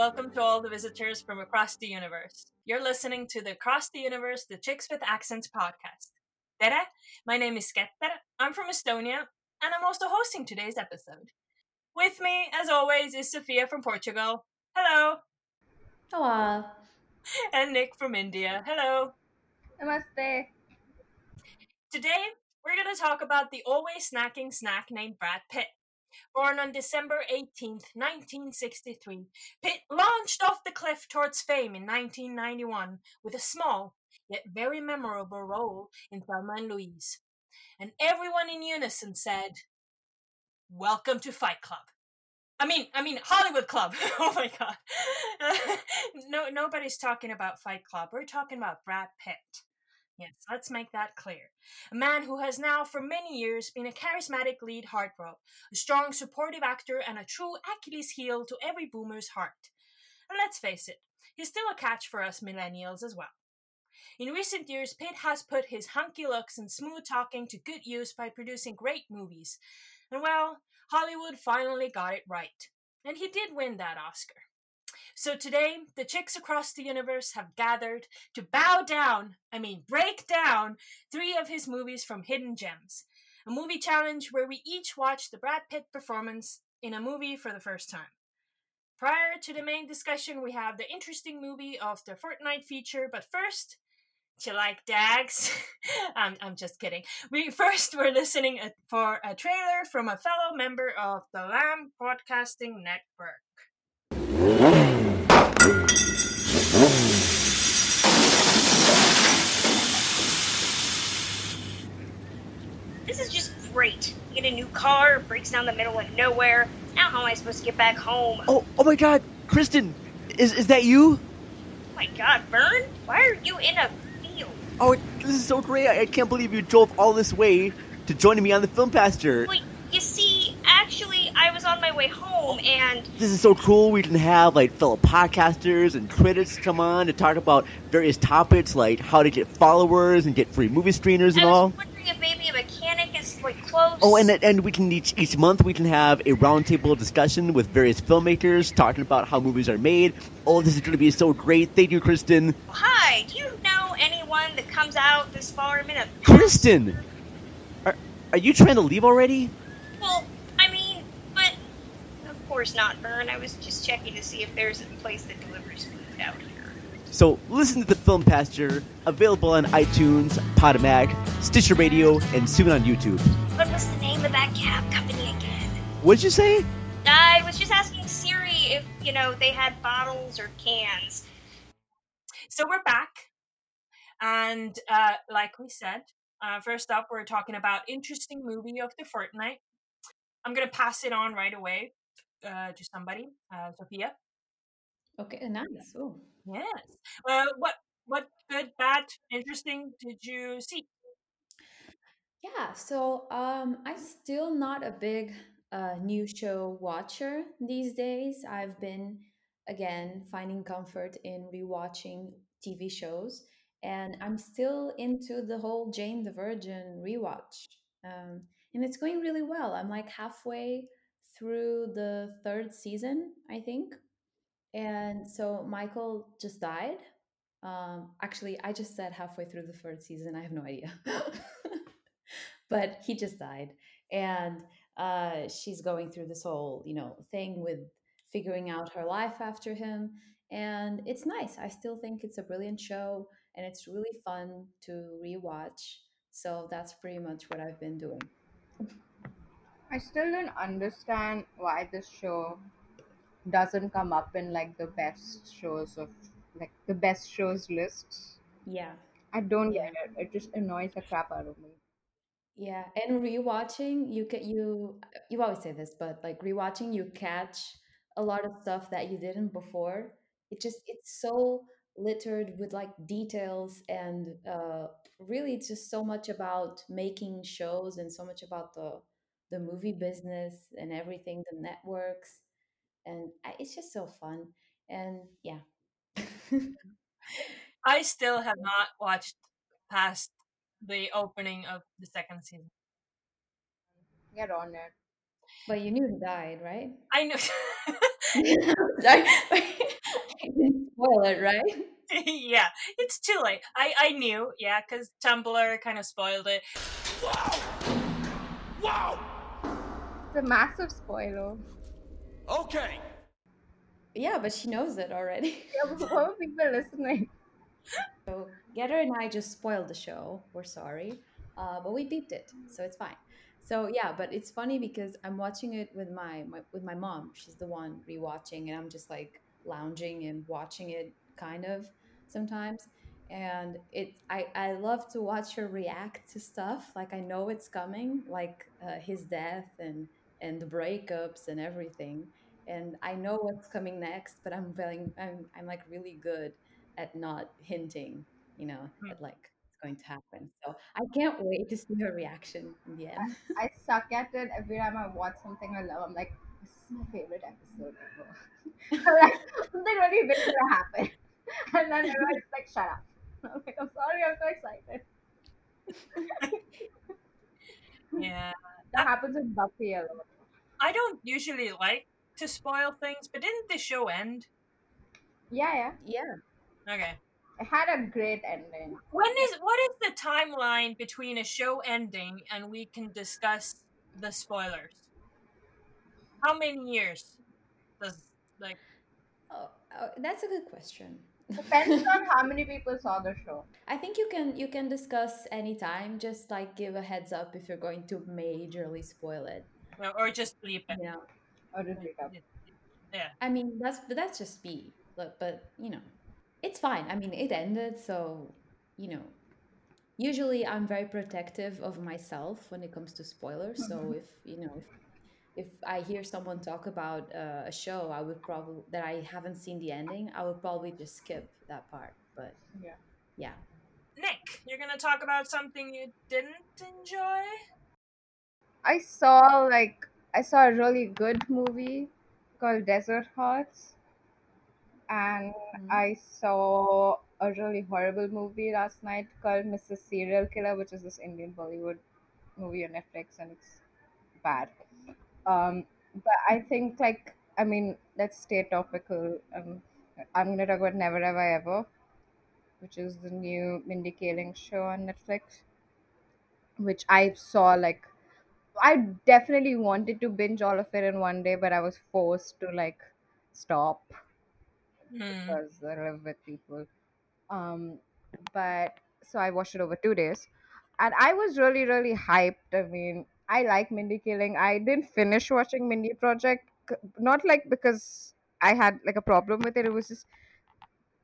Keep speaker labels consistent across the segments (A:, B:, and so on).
A: Welcome to all the visitors from across the universe. You're listening to the Across the Universe, the Chicks with Accents podcast. Tere, my name is Getter. I'm from Estonia, and I'm also hosting today's episode. With me, as always, is Sophia from Portugal. Hello.
B: Hello.
A: And Nick from India. Hello.
C: Namaste.
A: Today, we're going to talk about the always snacking snack named Brad Pitt. Born on December 18, 1963, Pitt launched off the cliff towards fame in 1991 with a small, yet very memorable role in Thelma and Louise. And everyone in unison said, Welcome to Fight Club. I mean, I mean Hollywood Club. oh my god. no, nobody's talking about Fight Club. We're talking about Brad Pitt. Yes, let's make that clear. A man who has now for many years been a charismatic lead heartthrob, a strong supportive actor, and a true Achilles heel to every boomer's heart. And let's face it, he's still a catch for us millennials as well. In recent years, Pitt has put his hunky looks and smooth talking to good use by producing great movies. And well, Hollywood finally got it right. And he did win that Oscar. So today, the chicks across the universe have gathered to bow down, I mean, break down, three of his movies from Hidden Gems. A movie challenge where we each watch the Brad Pitt performance in a movie for the first time. Prior to the main discussion, we have the interesting movie of the fortnight feature, but first, you like dags? I'm, I'm just kidding. We first were listening for a trailer from a fellow member of the Lamb Broadcasting Network.
D: This is just great. Get a new car, breaks down the middle of nowhere. Now how am I supposed to get back home?
E: Oh, oh my God, Kristen, is is that you?
D: Oh my god, Vern? Why are you in a field?
E: Oh, this is so great! I, I can't believe you drove all this way to join me on the film pasture.
D: Well, you see, actually, I was on my way home and
E: This is so cool. We can have like fellow podcasters and critics come on to talk about various topics like how to get followers and get free movie screeners and
D: I was
E: all.
D: wondering if maybe a mechanic is like close.
E: Oh, and and we can each each month we can have a roundtable discussion with various filmmakers talking about how movies are made. Oh, this is going to be so great! Thank you, Kristen.
D: Oh, hi, do you know anyone that comes out this far? I'm in a minute?
E: Kristen, are are you trying to leave already?
D: Well, I mean, but of course not, Vern. I was just checking to see if there's a place that delivers food out here.
E: So listen to the Film Pasture, available on iTunes, Podomatic, Stitcher Radio, and soon on YouTube.
D: What was the name of that cab company again?
E: What'd you say?
D: I was just asking Siri if, you know, they had bottles or cans.
A: So we're back, and uh, like we said, uh, first up we're talking about interesting movie of the fortnight. I'm gonna pass it on right away uh, to somebody, uh, Sophia.
B: Okay, nice. Oh.
A: Yes. Uh, what what good, bad, interesting did you see?
B: Yeah, so um, I'm still not a big uh, new show watcher these days. I've been, again, finding comfort in rewatching TV shows, and I'm still into the whole Jane the Virgin rewatch. Um, and it's going really well. I'm like halfway through the third season, I think. And so Michael just died. Um, actually, I just said halfway through the third season. I have no idea. but he just died. And uh, she's going through this whole, you know, thing with figuring out her life after him. And it's nice. I still think it's a brilliant show and it's really fun to rewatch. So that's pretty much what I've been doing.
C: I still don't understand why this show doesn't come up in like the best shows of like the best shows lists.
B: Yeah.
C: I don't
B: Yeah.
C: get it. It just annoys the crap out of me.
B: Yeah, and rewatching, you can you you always say this, but like rewatching, you catch a lot of stuff that you didn't before. It just it's so littered with like details and uh really it's just so much about making shows and so much about the the movie business and everything, the networks, and I- it's just so fun. And yeah.
A: I still have not watched past the opening of the second season.
C: Get on it.
B: But you knew he died, right?
A: I know.
B: Sorry. spoil it, right?
A: yeah, it's too late. I I knew, yeah, because Tumblr kind of spoiled it.
C: It's a massive spoiler.
F: Okay.
B: Yeah, but she knows it already.
C: Yeah, but what are people listening?
B: So Getter and I just spoiled the show. We're sorry, uh, but we beeped it, so it's fine. So yeah, but it's funny because I'm watching it with my, my with my mom. She's the one rewatching, and I'm just like lounging and watching it, kind of sometimes. And it, I, I love to watch her react to stuff. Like I know it's coming, like uh, his death and and the breakups and everything. And I know what's coming next, but I'm feeling I'm I'm like really good at not hinting, you know,
A: Hmm.
B: at like it's going to happen. So I can't wait to see her reaction in the end.
C: I suck at it every time I watch something I love. I'm like, this is my favorite episode ever. Like, something really big is gonna happen. And then everyone's like, shut up. I'm like, I'm sorry, I'm so excited.
A: Yeah,
C: That happens with Buffy a lot.
A: I don't usually like to spoil things, but didn't the show end?
C: Yeah, yeah.
B: Yeah.
A: Okay.
C: It had a great ending.
A: When is what is the timeline between a show ending and we can discuss the spoilers? How many years does like
B: Oh, oh, that's a good question.
C: Depends on how many people saw the show.
B: I think you can you can discuss anytime. Just like give a heads up if you're going to majorly spoil it.
A: Or- or just bleep it?
B: Know,
C: Or did we up?
A: Yeah.
B: I mean that's but that's just me. But but you know, it's fine. I mean it ended, so you know. Usually I'm very protective of myself when it comes to spoilers. So if you know if if I hear someone talk about uh, a show, I would probably that I haven't seen the ending, I would probably just skip that part. But
C: Yeah.
B: yeah.
A: Nick, you're gonna talk about something you didn't enjoy?
C: I saw like I saw a really good movie called Desert Hearts, and
B: Mhm.
C: I saw a really horrible movie last night called Mrs. Serial Killer, which is this Indian Bollywood movie on Netflix, and it's bad. Um, but I think like I mean, let's stay topical. Um, I'm gonna talk about Never Have I Ever, which is the new Mindy Kaling show on Netflix, which I saw like I definitely wanted to binge all of it in one day, but I was forced to like stop
A: Hmm.
C: because I live with people. Um, but so I watched it over two days, and I was really, really hyped. I mean, I like Mindy Kaling. I didn't finish watching Mindy Project, c- not like because I had like a problem with it. It was just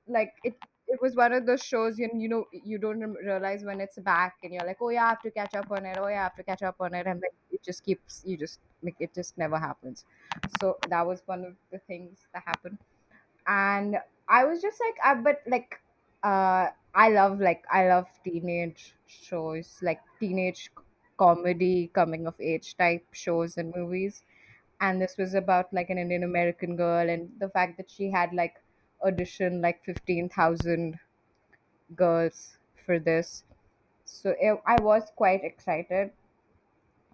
C: like it. It was one of those shows you you know you don't realize when it's back, and you're like, oh yeah, I have to catch up on it. Oh yeah, I have to catch up on it, and then it just keeps you just like it just never happens. So that was one of the things that happened and I was just like, uh, but like, uh, I love like I love teenage shows, like teenage comedy, coming of age type shows and movies. And this was about like an Indian American girl, and the fact that she had like auditioned like fifteen thousand girls for this. So it, I was quite excited.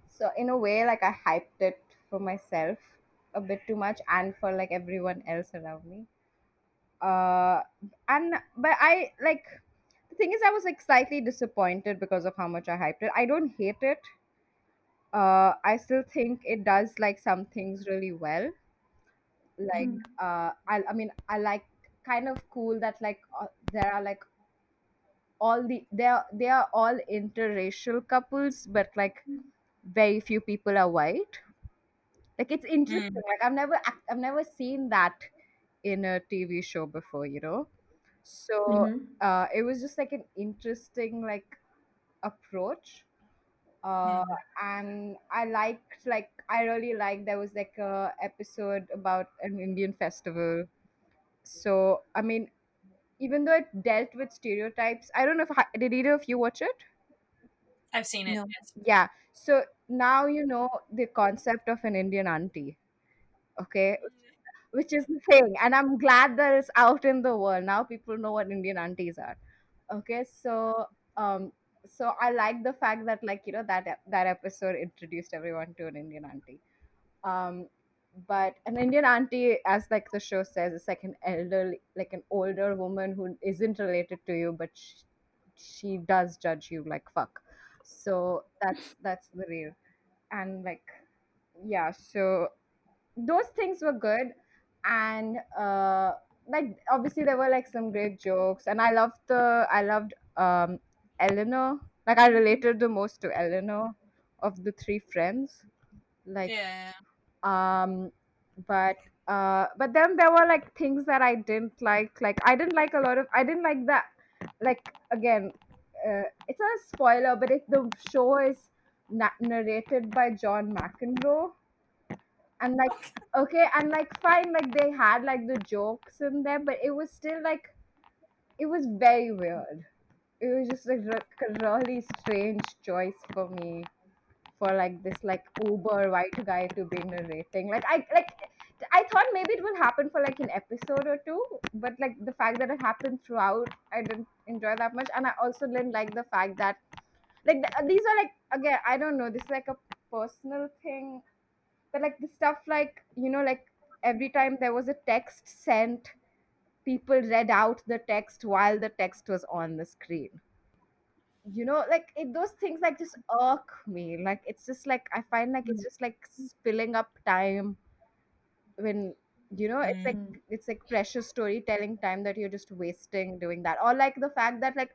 C: So in a way, like I hyped it for myself a bit too much, and for like everyone else around me uh and but i like the thing is i was like slightly disappointed because of how much i hyped it i don't hate it uh i still think it does like some things really well like
B: Mhm.
C: uh i, I mean i like kind of cool that like uh, there are like all the they are they are all interracial couples but like very few people are white like it's interesting
A: Mm.
C: like i've never i've never seen that in a tv show before you know so
B: Mhm.
C: uh, it was just like an interesting like approach uh,
A: Mm.
C: and i liked like i really liked there was like a episode about an indian festival so i mean even though it dealt with stereotypes i don't know if did either of you watch it
A: I've seen it.
B: No.
A: Yes.
C: yeah so now you know the concept of an indian auntie okay which is the thing and i'm glad that it's out in the world now people know what indian aunties are okay so um so i like the fact that like you know that that episode introduced everyone to an indian auntie um but an Indian auntie, as like the show says, is like an elderly, like an older woman who isn't related to you, but she, she does judge you like fuck. So that's that's the real, and like yeah. So those things were good, and uh, like obviously there were like some great jokes, and I loved the I loved um Eleanor. Like I related the most to Eleanor of the three friends. Like
A: Yeah.
C: Um but uh but then there were like things that i didn't like like i didn't like a lot of i didn't like that like again uh, it's not a spoiler but it the show is na- narrated by john mcenroe. And like okay and like fine like they had like the jokes in there but it was still like it was very weird. It was just like a really strange choice for me for like this like uber white guy to be narrating like i like i thought maybe it will happen for like an episode or two but like the fact that it happened throughout i didn't enjoy that much. And i also didn't like the fact that like th- uh, these are like again i don't know this is like a personal thing. But like the stuff like you know like every time there was a text sent people read out the text while the text was on the screen you know like it, those things like just irk me. Like it's just like i find like it's just like filling up time when you know it's like
B: Mm.
C: it's like precious storytelling time that you're just wasting doing that. Or like the fact that like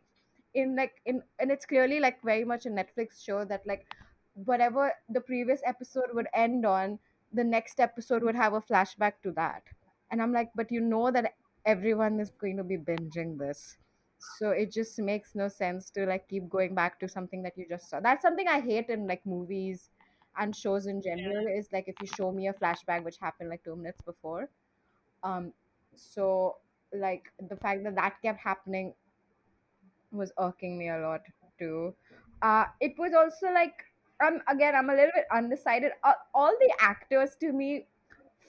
C: in like in and it's clearly like very much a netflix show that like whatever the previous episode would end on the next episode would have a flashback to that. And i'm like but you know that everyone is going to be binging this so it just makes no sense to like keep going back to something that you just saw that's something i hate in like movies and shows in general is like if you show me a flashback which happened like 2 minutes before um so like the fact that that kept happening was irking me a lot too. Uh, it was also like um again I'm a little bit undecided. Uh, all the actors to me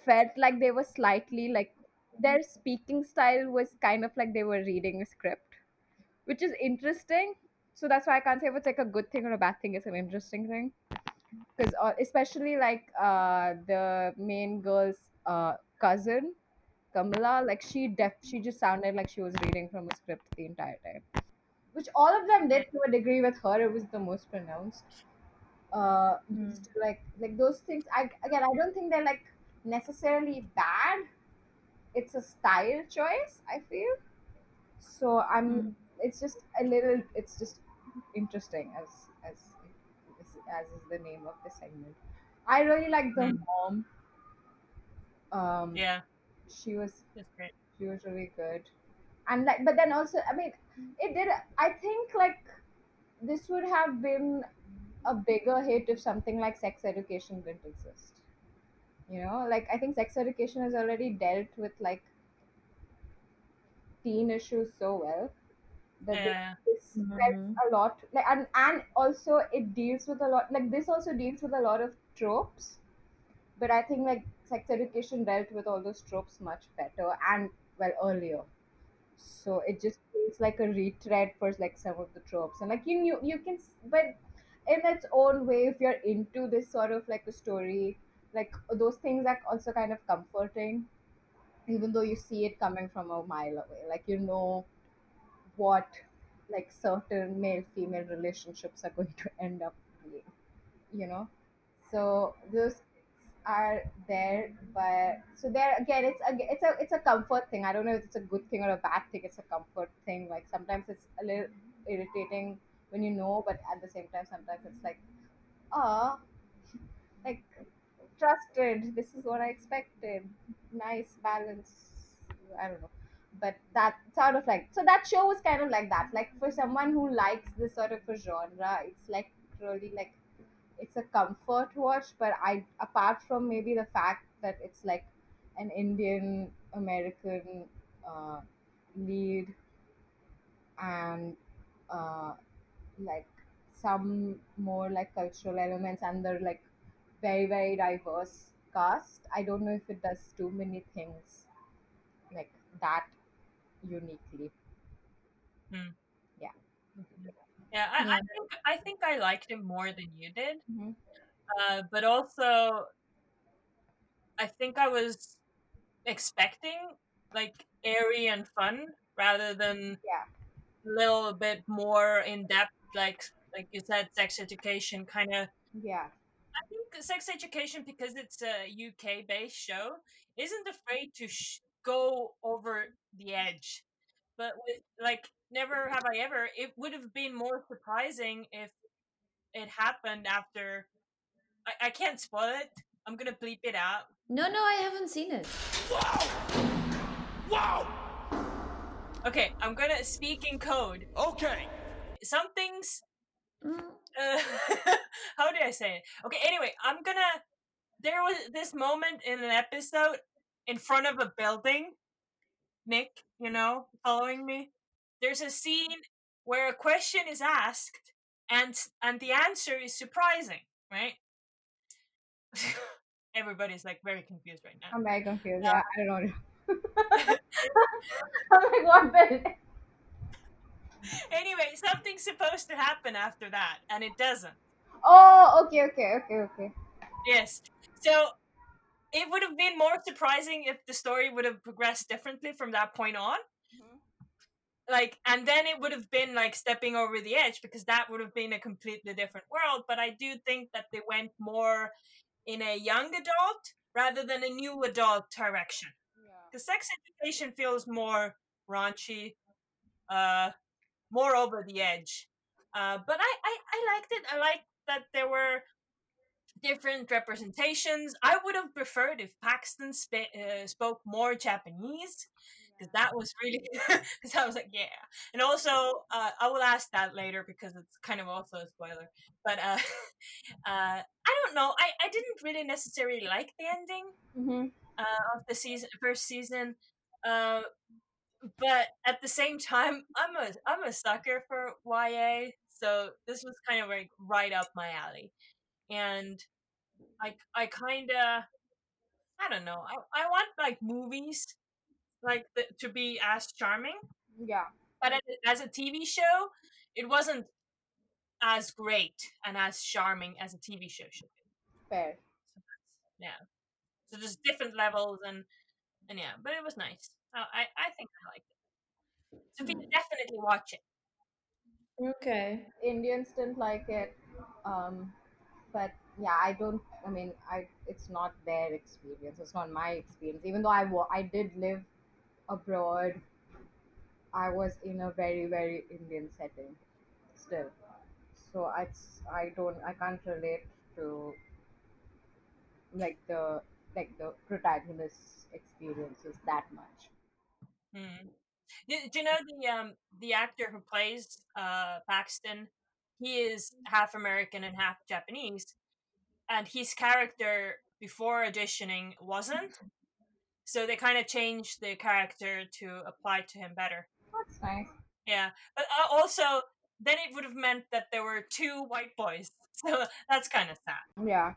C: felt like they were slightly like their speaking style was kind of like they were reading a script, which is interesting. So that's why I can't say if it's like a good thing or a bad thing. It's an interesting thing because uh, especially like uh the main girl's uh cousin Kamala, like she def she just sounded like she was reading from a script the entire time which all of them did to a degree with her it was the most pronounced uh
B: Mm.
C: like like those things i again i don't think they're like necessarily bad it's a style choice i feel so i'm
B: Mm.
C: It's just a little it's just interesting as as as is the name of the segment i really like the
A: Mm.
C: mom um
A: Yeah.
C: she was
A: That's great.
C: she was really good and like but then also i mean it did i think like this would have been a bigger hit if something like sex education didn't exist you know like i think sex education has already dealt with like teen issues so well that this,
A: Yeah.
C: this felt
B: Mhm.
C: a lot like and, and also it deals with a lot like this also deals with a lot of tropes but i think like sex education dealt with all those tropes much better and well earlier so it just feels like a retread for like some of the tropes and like you knew you can s- but in its own way if you're into this sort of like a story like those things are also kind of comforting even though you see it coming from a mile away like you know what like certain male female relationships are going to end up being you know? So those are there but so there again it's a it's a it's a comfort thing. I don't know if it's a good thing or a bad thing. It's a comfort thing. Like sometimes it's a little irritating when you know but at the same time sometimes it's like ah like trusted. This is what i expected. Nice balance. I don't know but that sort of like so that show was kind of like that. Like for someone who likes this sort of a genre it's like really like it's a comfort watch but i apart from maybe the fact that it's like an indian american uh, lead and uh, like some more like cultural elements and they're like very very diverse cast i don't know if it does too many things like that uniquely
A: Mm.
C: yeah
A: Yeah. I, I think I think I liked it more than you did.
C: Mhm.
A: Uh, but also I think I was expecting like airy and fun rather than
C: Yeah.
A: a little bit more in depth, like like you said, sex education kind of.
C: Yeah.
A: I think sex education because it's a UK based show isn't afraid to sh- go over the edge, but with like never have I ever. It would have been more surprising if it happened after. I, I can't spoil it. I'm gonna bleep it out.
B: No, no, I haven't seen it.
F: Wow! Wow!
A: Okay, I'm gonna speak in code.
F: Okay.
A: Some things.
B: Mm,
A: Uh, how do I say it? Okay, anyway, I'm gonna. There was this moment in an episode in front of a building. Nick, you know, following me. There's a scene where a question is asked, and and the answer is surprising, right? Everybody's like very confused right now.
C: I'm very confused.
A: Yeah.
C: Yeah, I don't know. I'm like, what the?
A: anyway, something's supposed to happen after that, and it doesn't.
C: Oh, okay, okay, okay, okay.
A: Yes. So it would have been more surprising if the story would have progressed differently from that point on. Like, and then it would have been like stepping over the edge because that would have been a completely different world. But I do think that they went more in a young adult rather than a new adult direction. Because sex education feels more raunchy, uh, more over the edge. Uh, but I, I, I liked it. I liked that there were different representations. I would have preferred if Paxton sp- uh, spoke more Japanese because that was really because I was like yeah. And also, uh, I will ask that later because it's kind of also a spoiler. But uh, uh, I don't know. I, I didn't really necessarily like the ending
C: Mm-hmm.
A: uh, of the season, first season. Uh, but at the same time, I'm a I'm a sucker for YA, so this was kind of like right up my alley, and I I kind of I don't know. I I want like movies like the, to be as charming,
C: Yeah.
A: but as a- TV show, it wasn't as great and as charming as a TV show should be.
C: Fair.
A: So yeah. So there's different levels and and yeah, but it was nice. I I think I liked it. So we definitely watch it.
B: okay.
C: Indians didn't like it. Um, but yeah, I don't. I mean, I it's not their experience. It's not my experience. Even though I I did live abroad, I was in a very very Indian setting still. So it's I don't I can't relate to like the like the protagonist's experiences that much.
A: Hmm. Do, do you know the um the actor who plays uh Paxton? He is half American and half Japanese, and his character before auditioning wasn't. So they kind of changed the character to apply to him better.
C: That's nice.
A: Yeah, but uh, also then it would have meant that there were two white boys. So that's kind of sad.
C: Yeah.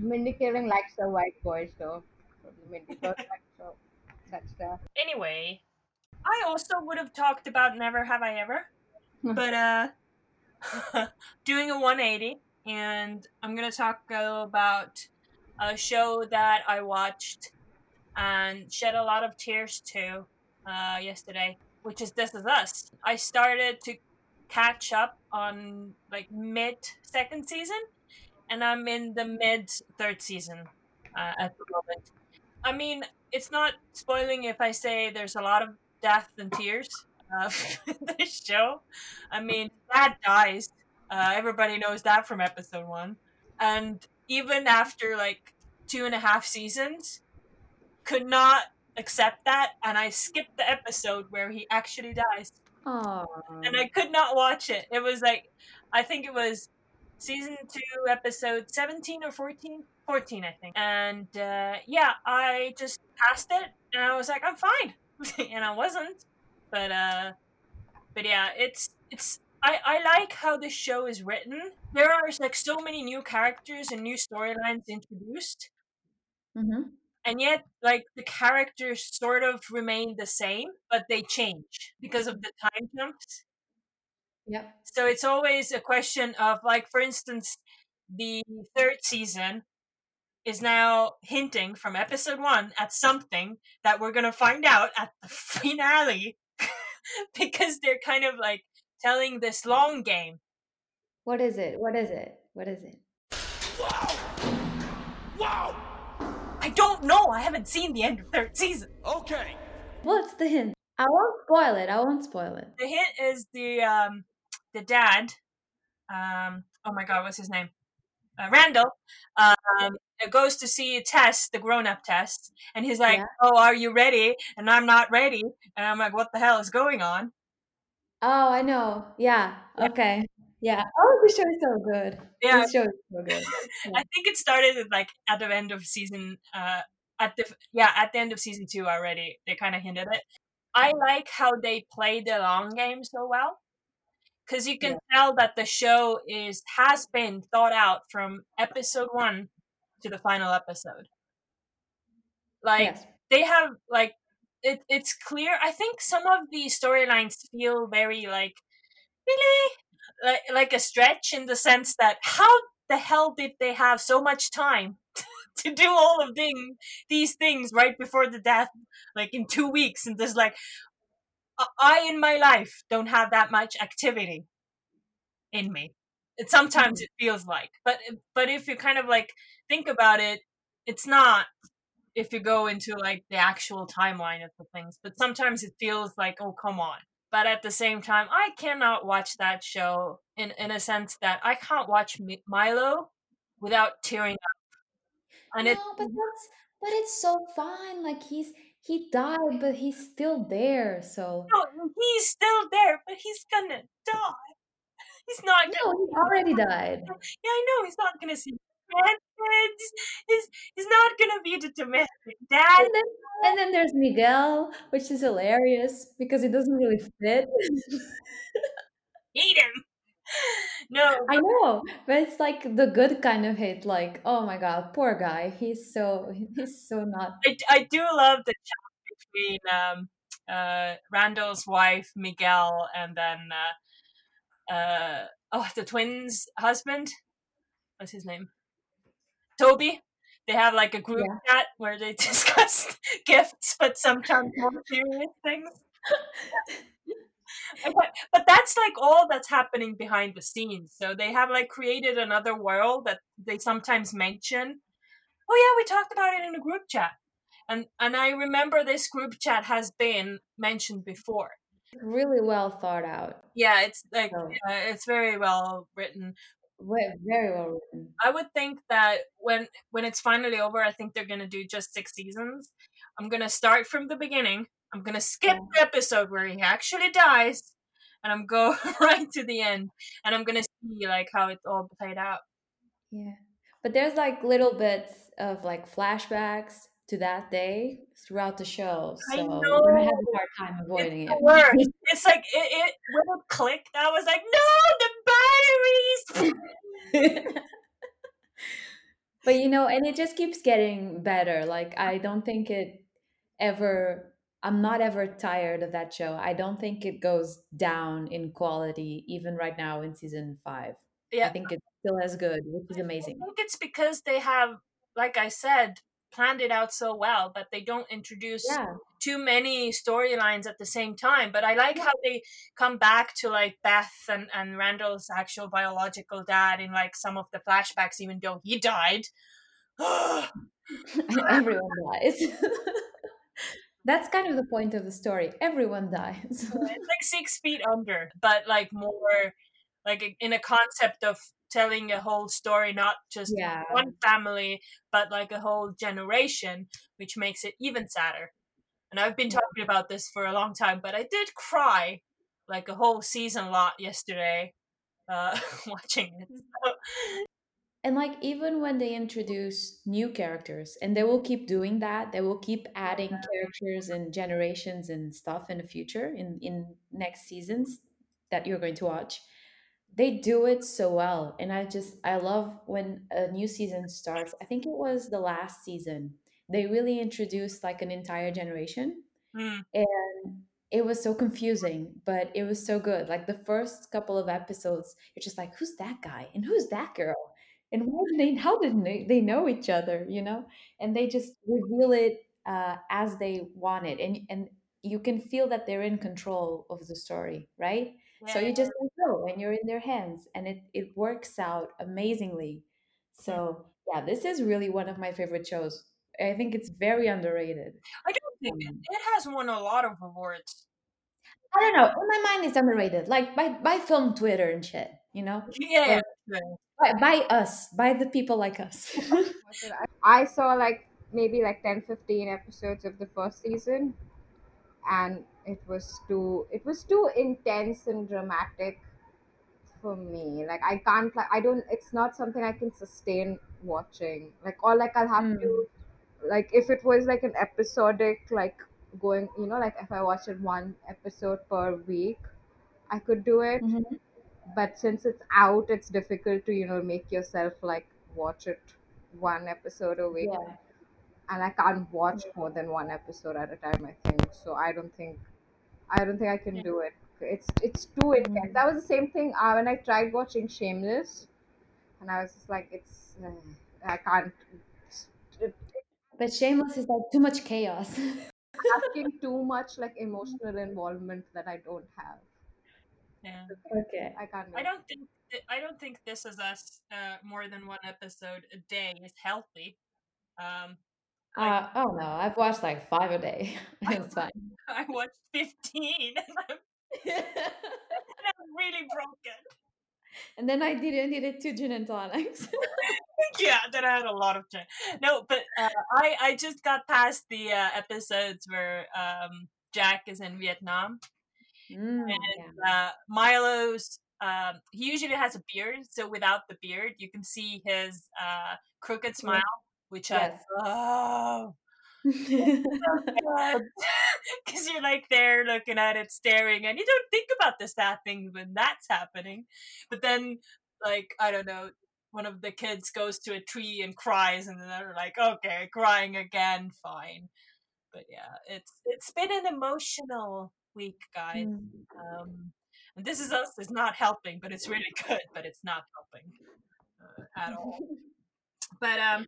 C: Mindy Kaling likes the white boys though. Mindy like so such stuff.
A: Anyway, I also would have talked about Never Have I Ever, but uh, doing a 180, and I'm gonna talk uh, about a show that I watched and shed a lot of tears to uh, yesterday, which is This Is Us. I started to catch up on like mid second season, and I'm in the mid third season uh, at the moment. I mean, it's not spoiling if I say there's a lot of death and tears in this show. I mean, Dad dies. Uh, everybody knows that from episode one, and even after like two and a half seasons, could not accept that, and I skipped the episode where he actually dies
B: Oh.
A: and I could not watch it. It was like, I think it was season two, episode 17 or 14? 14, I think. And uh, yeah, I just passed it and I was like, I'm fine. and I wasn't. But uh, but yeah, it's, it's, I, I like how this show is written. There are like so many new characters and new storylines introduced
B: Mm-hmm.
A: and yet like the characters sort of remain the same but they change because of the time jumps
B: Yep.
A: so it's always a question of like for instance the third season is now hinting from episode one at something that we're gonna find out at the finale because they're kind of like telling this long game.
B: What is it? What is it? What is it?
F: Wow! Wow!
A: I don't know. I haven't seen the end of third season.
F: Okay.
B: What's the hint? I won't spoil it. I won't spoil it.
A: The hint is the um the dad. Um. Oh my God, what's his name? Uh, Randall. Um. It goes to see Tess, the grown-up Tess, and he's like,
B: Yeah.
A: "Oh, are you ready?" And I'm not ready. And I'm like, "What the hell is going on?"
B: Oh, I know. Yeah. Okay. Yeah. Oh, the show is so good.
A: Yeah,
B: This show is so good.
A: I think it started at, like at the end of season. Uh, at the yeah, at the end of season two already. They kind of hinted it. I like how they play the long game so well, because you can
B: Yeah.
A: tell that the show is has been thought out from episode one to the final episode. Like
B: Yes.
A: they have like it, it's clear. I think some of the storylines feel very like really like like a stretch in the sense that how the hell did they have so much time to do all of thing, these things right before the death, like in two weeks, and there's like I- I in my life don't have that much activity in me. It sometimes mm-hmm. it feels like, but eh, but if you kind of like think about it, it's not. If you go into like the actual timeline of the things, but sometimes it feels like, oh come on. But at the same time, I cannot watch that show in in a sense that I can't watch Mi- Milo without tearing up. And
B: no,
A: it
B: but that's but it's so fine. Like he's he died, but he's still there. So
A: no, he's still there, but he's gonna die. He's not
B: no, he already died.
A: Yeah, I know he's not gonna see grandkids. He's he's not gonna be the domestic dad.
B: And then and then there's Miguel, which is hilarious because it doesn't really fit.
A: Hate him. No,
B: I know, but it's like the good kind of hate. Like, oh my god, poor guy. He's so he's so not.
A: I, I do love the chat between um uh Randall's wife Miguel and then uh uh oh the twins husband. What's his name? Toby. They have like a group
B: Yeah.
A: chat where they discuss gifts, but sometimes more serious things. but, but that's like all that's happening behind the scenes. So they have like created another world that they sometimes mention. Oh yeah, we talked about it in a group chat. And and I remember this group chat has been mentioned before.
B: Really well thought out.
A: Yeah, it's like
B: So
A: uh, it's very well written.
B: ve- very well written.
A: I would think that when when it's finally over, I think they're gonna do just six seasons. I'm gonna start from the beginning. I'm gonna skip
B: Yeah.
A: the episode where he actually dies, and I'm go right to the end, and I'm gonna see like how it all played out.
B: Yeah. But there's like little bits of like flashbacks to that day throughout the show.
A: I
B: So you're gonna have a hard time avoiding
A: it's
B: it.
A: worst. It's like it, it when it clicked. I was like, no, the batteries.
B: but you know, and it just keeps getting better. Like I don't think it ever I'm not ever tired of that show. I don't think it goes down in quality even right now in season 5.
A: Yeah.
B: I think it's still as good, which is amazing.
A: I think it's because they have, like I said, planned it out so well that they don't introduce
B: Yeah.
A: too many storylines at the same time. But I like how they come back to like Beth and, and Randall's actual biological dad in like some of the flashbacks, even though he died.
B: Everyone dies. That's kind of the point of the story. Everyone dies.
A: it's like six feet under, but like more like in a concept of telling a whole story, not just
B: yeah.
A: one family, but like a whole generation, which makes it even sadder. And I've been talking about this for a long time, but I did cry like a whole season lot yesterday uh, watching it. So,
B: And like even when they introduce new characters, and they will keep doing that, they will keep adding characters and generations and stuff in the future in in next seasons that you're going to watch. They do it so well, and I just I love when a new season starts. I think it was the last season. They really introduced like an entire generation,
A: mm,
B: and it was so confusing, but it was so good. Like the first couple of episodes, you're just like, who's that guy and who's that girl? and why did they how did they, they know each other you know and they just reveal it uh, as they want it and and you can feel that they're in control of the story right so you just don't know and you're in their hands and it it works out amazingly. So yeah this is really one of my favorite shows. I think it's very underrated.
A: I don't think it,
B: Um,
A: it has won a lot of awards.
B: i don't know in my mind it's underrated like by by film twitter and shit you know?
A: Yeah.
B: Or by, by us by the people like us.
C: I I saw like maybe like 10 15 episodes of the first season and it was too it was too intense and dramatic for me. Like i can't like i don't it's not something i can sustain watching. Like or like i'll have
B: Mm.
C: to like if it was like an episodic like going you know like if i watched it one episode per week i could do it.
B: Mhm.
C: but since it's out it's difficult to you know make yourself like watch it one episode a week.
B: Yeah.
C: And i can't watch more than one episode at a time i think. So i don't think i don't think i can
A: Yeah.
C: do it it's it's too intense that was the same thing uh, when i tried watching shameless and i was just like it's uh, i can't
B: But Shameless is like too much chaos.
C: asking too much like emotional involvement that i don't have
A: Yeah.
B: okay.
C: i can't do
A: I don't think th- I don't think this is us uh, more than one episode a day is healthy. Um,
B: Uh, oh no, I've watched like five a day. it's fine.
A: I watched fifteen, and I'm, and I'm really broken.
B: and then I did I needed two gin and tonics.
A: yeah, then I had a lot of time. No, but uh, I I just got past the uh, episodes where um, Jack is in Vietnam.
B: Mm,
A: and
B: yeah.
A: uh, Milo's um, he usually has a beard, so without the beard, you can see his uh, crooked smile, which
B: Yes.
A: I love. Because you're like there looking at it, staring, and you don't think about the sad thing when that's happening. But then, like, I don't know, one of the kids goes to a tree and cries, and then they're like, okay, crying again, fine. But yeah, it's it's been an emotional week, guys.
B: Mm.
A: Um, and this is us is not helping, but it's really good, but it's not helping uh, at all. But um,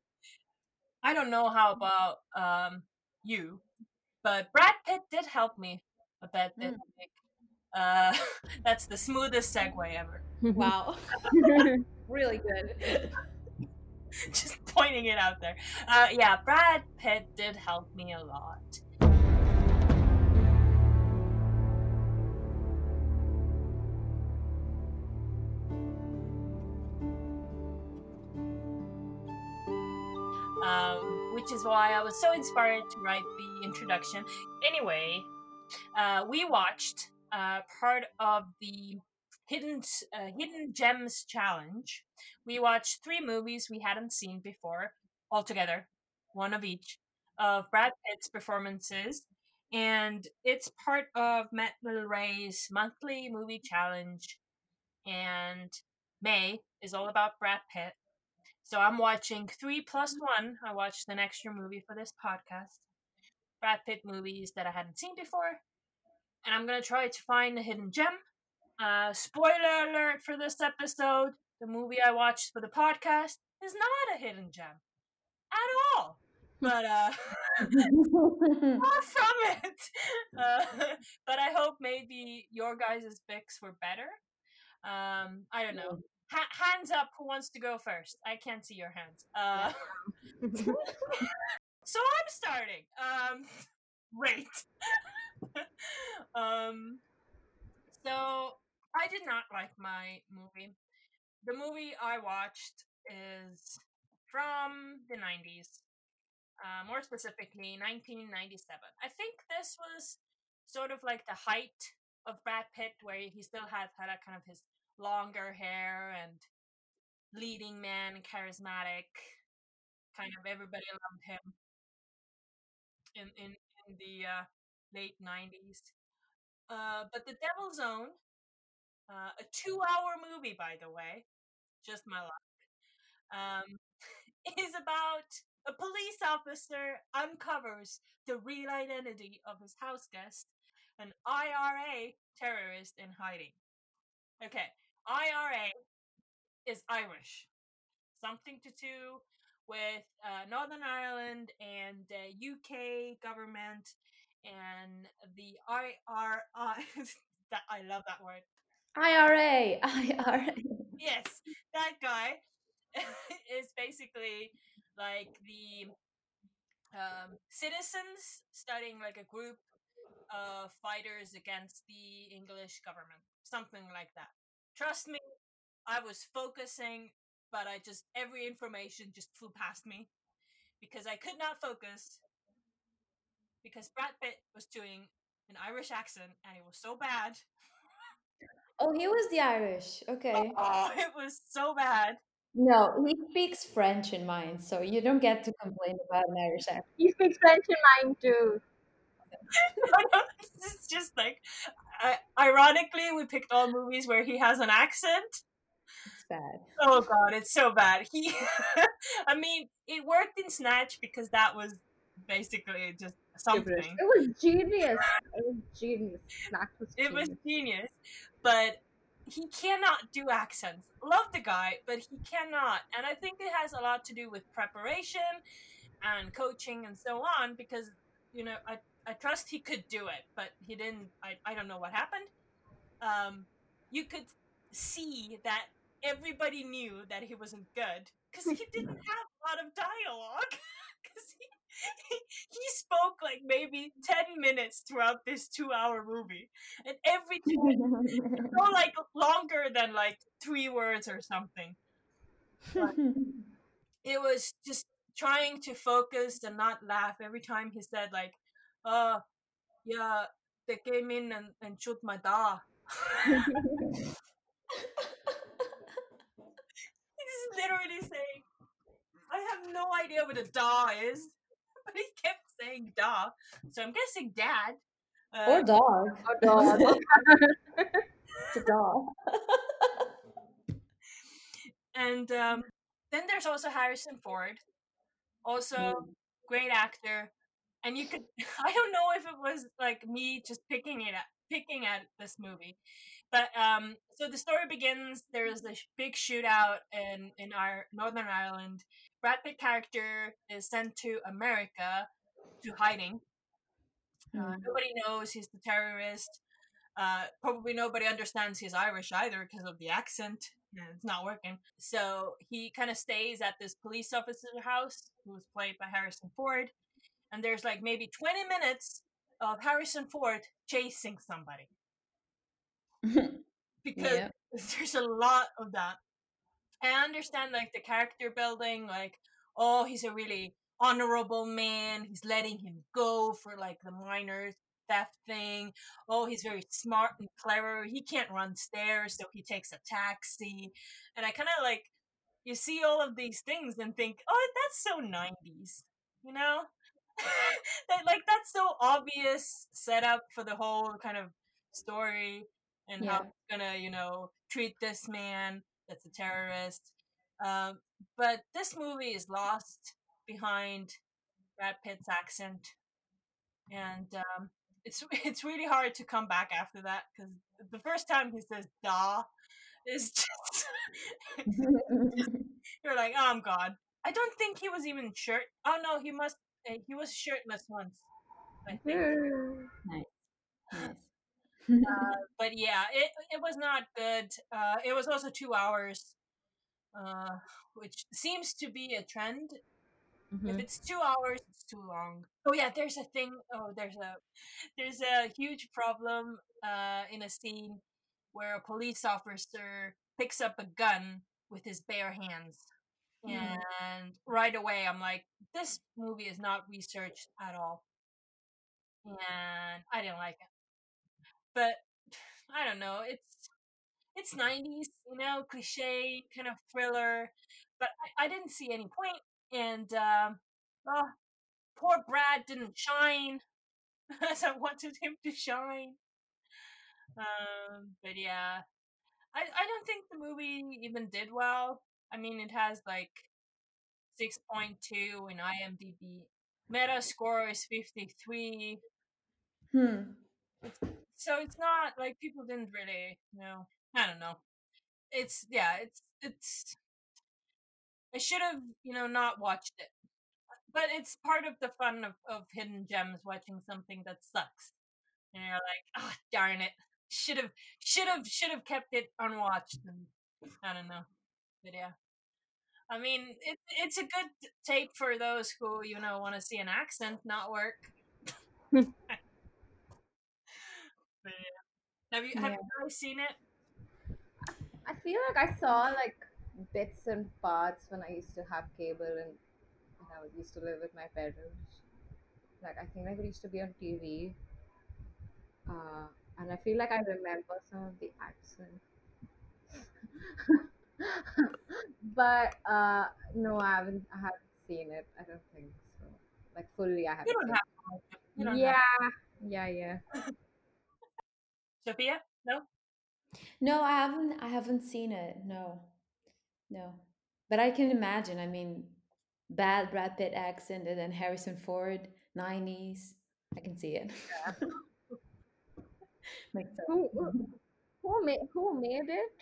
A: I don't know how about um you, but Brad Pitt did help me a bit. This
B: Mm.
A: week. Uh, that's the smoothest segue ever.
B: wow. really good.
A: Just pointing it out there. Uh, yeah, Brad Pitt did help me a lot. Which is why I was so inspired to write the introduction. Anyway, uh, we watched uh, part of the hidden uh, hidden gems challenge. We watched three movies we hadn't seen before altogether, one of each of Brad Pitt's performances, and it's part of Matt Little Ray's monthly movie challenge. And May is all about Brad Pitt. So I'm watching three plus one. I watched an extra movie for this podcast. Brad Pitt movies that I hadn't seen before. And I'm gonna try to find a hidden gem. Uh, spoiler alert for this episode: the movie I watched for the podcast is not a hidden gem at all. But uh, far from it. Uh, but I hope maybe your guys' picks were better. Um, I don't know. Ha- hands up who wants to go first. I can't see your hands. Uh, so i'm starting. Um great. Um so i did not like my movie. The movie i watched is from the 90s uh, more specifically 1997 i think this was sort of like the height of brad pitt where he still had had a kind of his longer hair and leading man, charismatic, kind of everybody loved him in in, in the uh, late nineties. Uh, but the Devil's Own, uh, a two-hour movie, by the way, just my luck, um, is about a police officer uncovers the real identity of his house guest, an IRA terrorist in hiding. Okay, IRA is Irish. something to do with uh, Northern Ireland and the UK government and the IRI. that I love that word.
B: IRA, IRA.
A: Yes, that guy is basically like the um, citizens studying like a group of fighters against the English government, something like that. Trust me, I was focusing, but I just every information just flew past me because I could not focus because Brad Pitt was doing an Irish accent and it was so bad.
B: Oh, he was the Irish. Okay.
A: Oh, it was so bad.
B: No, he speaks French in mine, so you don't get to complain about an Irish accent.
C: He speaks French in mine too.
A: it's just like, uh, ironically, we picked all movies where he has an accent.
B: It's bad.
A: Oh god, it's so bad. He, I mean, it worked in Snatch because that was basically just something.
C: It was genius. It was genius. Snatch was
A: It was
C: genius.
A: genius, but he cannot do accents. Love the guy, but he cannot. And I think it has a lot to do with preparation and coaching and so on because, you know, I, I trust he could do it, but he didn't. I, I don't know what happened. Um, you could see that everybody knew that he wasn't good because he didn't have a lot of dialogue. Because he, he, he spoke like maybe 10 minutes throughout this two hour movie. And every time, so like longer than like three words or something. It was just trying to focus and not laugh every time he said, like, uh, yeah, they came in and, and shoot my da. He's literally saying, I have no idea what a da is, but he kept saying da. So I'm guessing dad. Uh,
B: or dog.
C: Oh, dog.
B: It's a dog.
A: and um, then there's also Harrison Ford, also great actor. And you could, I don't know if it was like me just picking it up picking at this movie, but um, so the story begins. There's a big shootout in in our Northern Ireland. Brad Pitt character is sent to America to hiding. Uh, nobody knows he's the terrorist. Uh, probably nobody understands he's Irish either because of the accent. Yeah, it's not working. So he kind of stays at this police officer's house, who's played by Harrison Ford. And there's like maybe 20 minutes of Harrison Ford chasing somebody because
B: Yep.
A: there's a lot of that. I understand like the character building, like, oh, he's a really honorable man. He's letting him go for like the minor theft thing. Oh, he's very smart and clever. He can't run stairs, so he takes a taxi. And I kind of like, you see all of these things and think, oh, that's so 90s, you know? that, like, that's so obvious setup for the whole kind of story and how
B: Yeah.
A: it's gonna, you know, treat this man that's a terrorist. Um, but this movie is lost behind Brad Pitt's accent, and um, it's it's really hard to come back after that because the first time he says "da" is just you're like, oh, I'm God. I don't think he was even shirt. Oh no, he must. He was shirtless once. I think.
B: nice.
A: Uh, but yeah, it it was not good. Uh, it was also two hours, uh, which seems to be a trend. If it's two hours, it's too long. Oh yeah, there's a thing. Oh, there's a there's a huge problem uh, in a scene where a police officer picks up a gun with his bare hands. And right away, I'm like, this movie is not researched at all. And I didn't like it. But I don't know. It's it's 90s, you know, cliche kind of thriller. But I, I didn't see any point. And um, oh, poor Brad didn't shine as I wanted him to shine. Um, but yeah, I I don't think the movie even did well. I mean, it has like six point two in IMDb. Meta score is fifty three,
B: Hmm.
A: so it's not like people didn't really, you know. I don't know. It's yeah, it's it's I should have, you know, not watched it. But it's part of the fun of, of hidden gems watching something that sucks. And you're like, oh darn it. Should have should have should have kept it unwatched and I don't know. Yeah. I mean, it, it's a good tape for those who, you know, want to see an accent not work. But yeah. Have you have
C: Yeah.
A: you guys seen it?
C: I feel like I saw like bits and parts when I used to have cable and when I was used to live with my parents. Like I think like it used to be on TV. Uh, and I feel like I remember some of the accent. but uh, no, I haven't. I haven't seen it. I don't think so. Like fully, I haven't
A: don't
C: seen
A: have to. You don't have
C: Yeah, yeah, yeah.
A: Sophia? No?
B: No, I haven't. I haven't seen it. No, no. But I can imagine. I mean, bad Brad Pitt accent and then Harrison Ford, nineties. I can see it. Makes sense.
C: Who who who made who made it?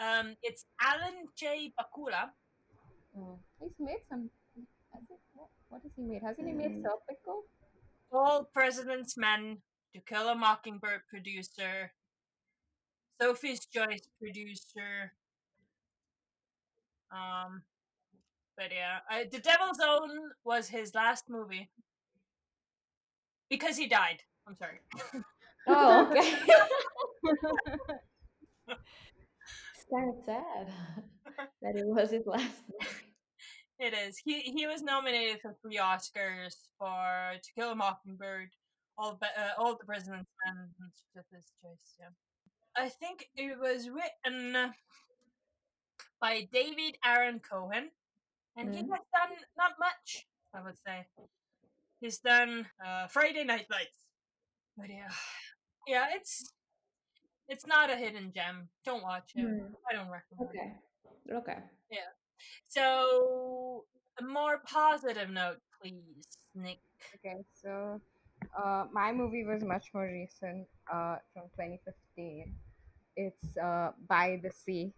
A: Um, it's Alan J. Pakula.
C: Oh, he's made some. Has he, what, what has he made? Hasn't he made
B: Mm.
C: Serpico?
A: All President's Men, To Kill a Mockingbird producer, Sophie's Choice producer. Um, but yeah, uh, The Devil's Own was his last movie because he died. I'm sorry.
B: Oh, okay. kind of sad that it was his last.
A: It is. He he was nominated for three Oscars for To Kill a Mockingbird, all Be- uh, all the President's Men, and Sophie's Choice. Yeah, I think it was written by David Aaron Cohen, and he
B: Mm.
A: has done not much. I would say he's done uh, Friday Night Lights. But yeah, yeah, it's it's not a hidden gem. Don't watch it.
B: Hmm,
A: I don't recommend. it.
B: Okay. Okay. Yeah.
A: So a more positive note, please, Nick.
C: Okay, so uh, my movie was much more recent, uh, from 2015. It's uh, By the Sea,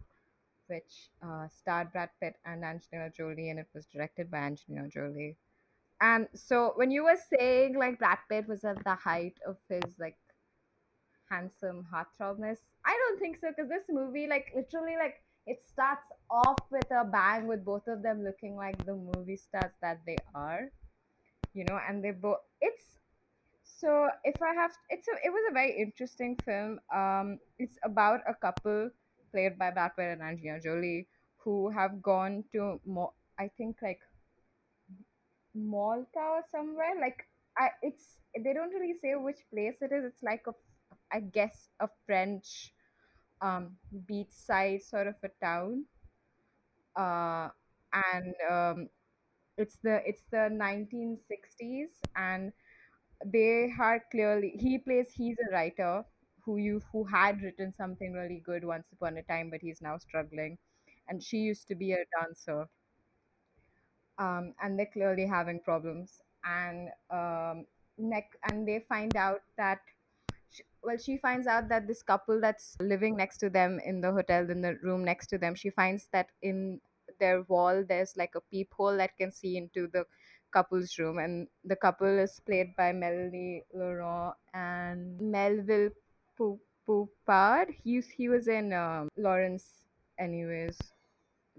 C: which uh, starred Brad Pitt and Angelina Jolie, and it was directed by Angelina Jolie. And so when you were saying like Brad Pitt was at the height of his like handsome heartthrobness, I don't think so because this movie like literally like it starts off with a bang with both of them looking like the movie stars that they are you know and they both it's so if i have it's a it was a very interesting film. Um it's about a couple played by pitt and angelina jolie who have gone to more i think like malta or somewhere. Like i it's they don't really say which place it is. It's like a i guess a french um beachside sort of a town. Uh and um it's the it's the 1960s and they are clearly he plays he's a writer who you who had written something really good once upon a time but he's now struggling. And she used to be a dancer. Um, and they're clearly having problems. And um, neck and they find out that well she finds out that this couple that's living next to them in the hotel in the room next to them she finds that in their wall there's like a peephole that can see into the couple's room. And the couple is played by Melanie Laurent and Melvil Pou- Poupaud. He's he was in um, Laurence anyways.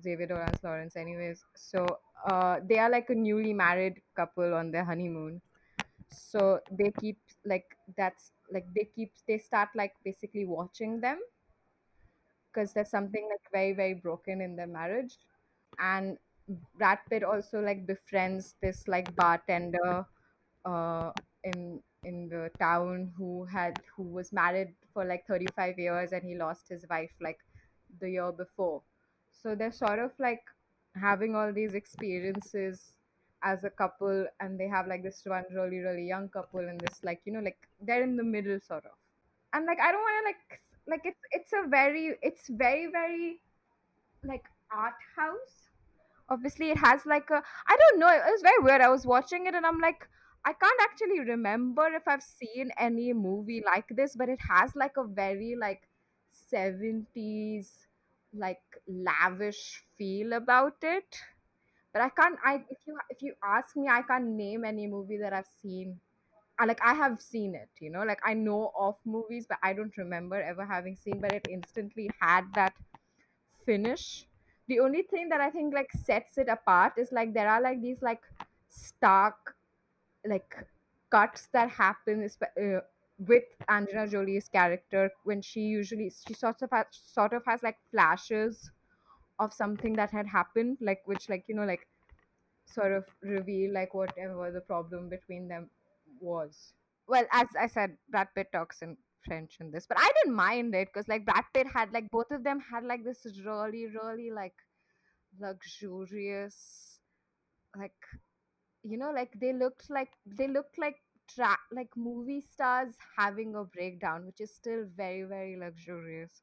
C: Xavier Dolan's Laurence anyways. So uh, they are like a newly married couple on their honeymoon. So they keep like that's like they keep they start like basically watching them because there's something like very very broken in their marriage. And Brad Pitt also like befriends this like bartender uh in in the town who had who was married for like 35 years and he lost his wife like the year before. So they're sort of like having all these experiences as a couple and they have like this one really really young couple and this like you know like they're in the middle sort of. And like i don't want to like like it's it's a very it's very very like art house. Obviously it has like a i don't know it was very weird. I was watching it and i'm like i can't actually remember if i've seen any movie like this but it has like a very like 70s like lavish feel about it. But I can't. I if you if you ask me, I can't name any movie that I've seen. I like I have seen it. You know, like I know of movies, but I don't remember ever having seen. But it instantly had that finish. The only thing that I think like sets it apart is like there are like these like stark like cuts that happen uh, with Angelina Jolie's character when she usually she sort of has, sort of has like flashes of something that had happened like which like you know like sort of reveal like whatever the problem between them was. Well as i said brad pitt talks in french in this but i didn't mind it because like brad pitt had like both of them had like this really really like luxurious like you know like they looked like they looked like tra- like movie stars having a breakdown which is still very very luxurious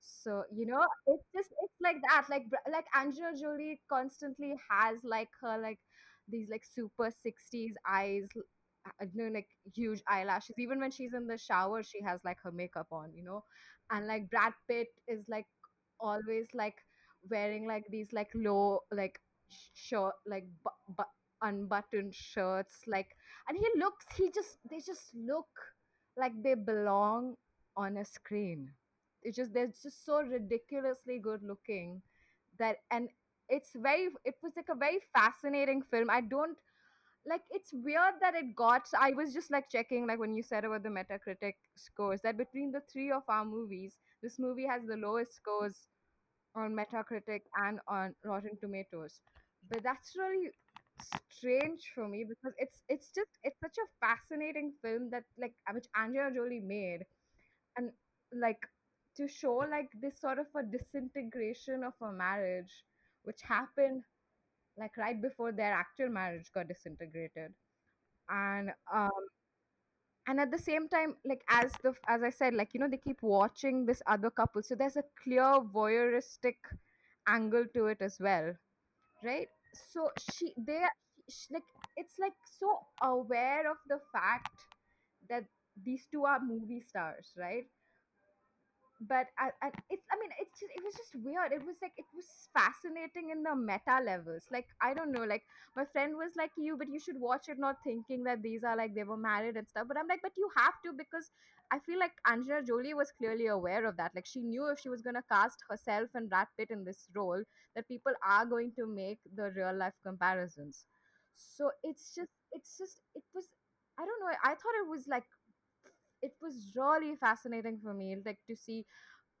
C: so you know it's just it's like that like like Angelina Jolie constantly has like her like these like super 60s eyes uh, you know like huge eyelashes. Even when she's in the shower she has like her makeup on you know? And like Brad Pitt is like always like wearing like these like low like short like bu- bu- unbuttoned shirts like and he looks he just they just look like they belong on a screen it's just they're just so ridiculously good looking that and it's very it was like a very fascinating film i don't like it's weird that it got i was just like checking like when you said about the metacritic scores that between the three of our movies this movie has the lowest scores on Metacritic and on Rotten Tomatoes. But that's really strange for me because it's it's just it's such a fascinating film that like which Angelina Jolie made and like to show like this sort of a disintegration of a marriage which happened like right before their actual marriage got disintegrated. And um and at the same time like as the as i said like you know they keep watching this other couple. So there's a clear voyeuristic angle to it as well right? So she they are sh like it's like so aware of the fact that these two are movie stars right but I, I, it's i mean it's just it was just weird. It was like it was fascinating in the meta levels. Like i don't know like my friend was like you but you should watch it not thinking that these are like they were married and stuff. But i'm like but you have to because i feel like angelina jolie was clearly aware of that. Like she knew if she was going to cast herself and brad pitt in this role that people are going to make the real life comparisons. So it's just it's just it was i don't know i thought it was like it was really fascinating for me like to see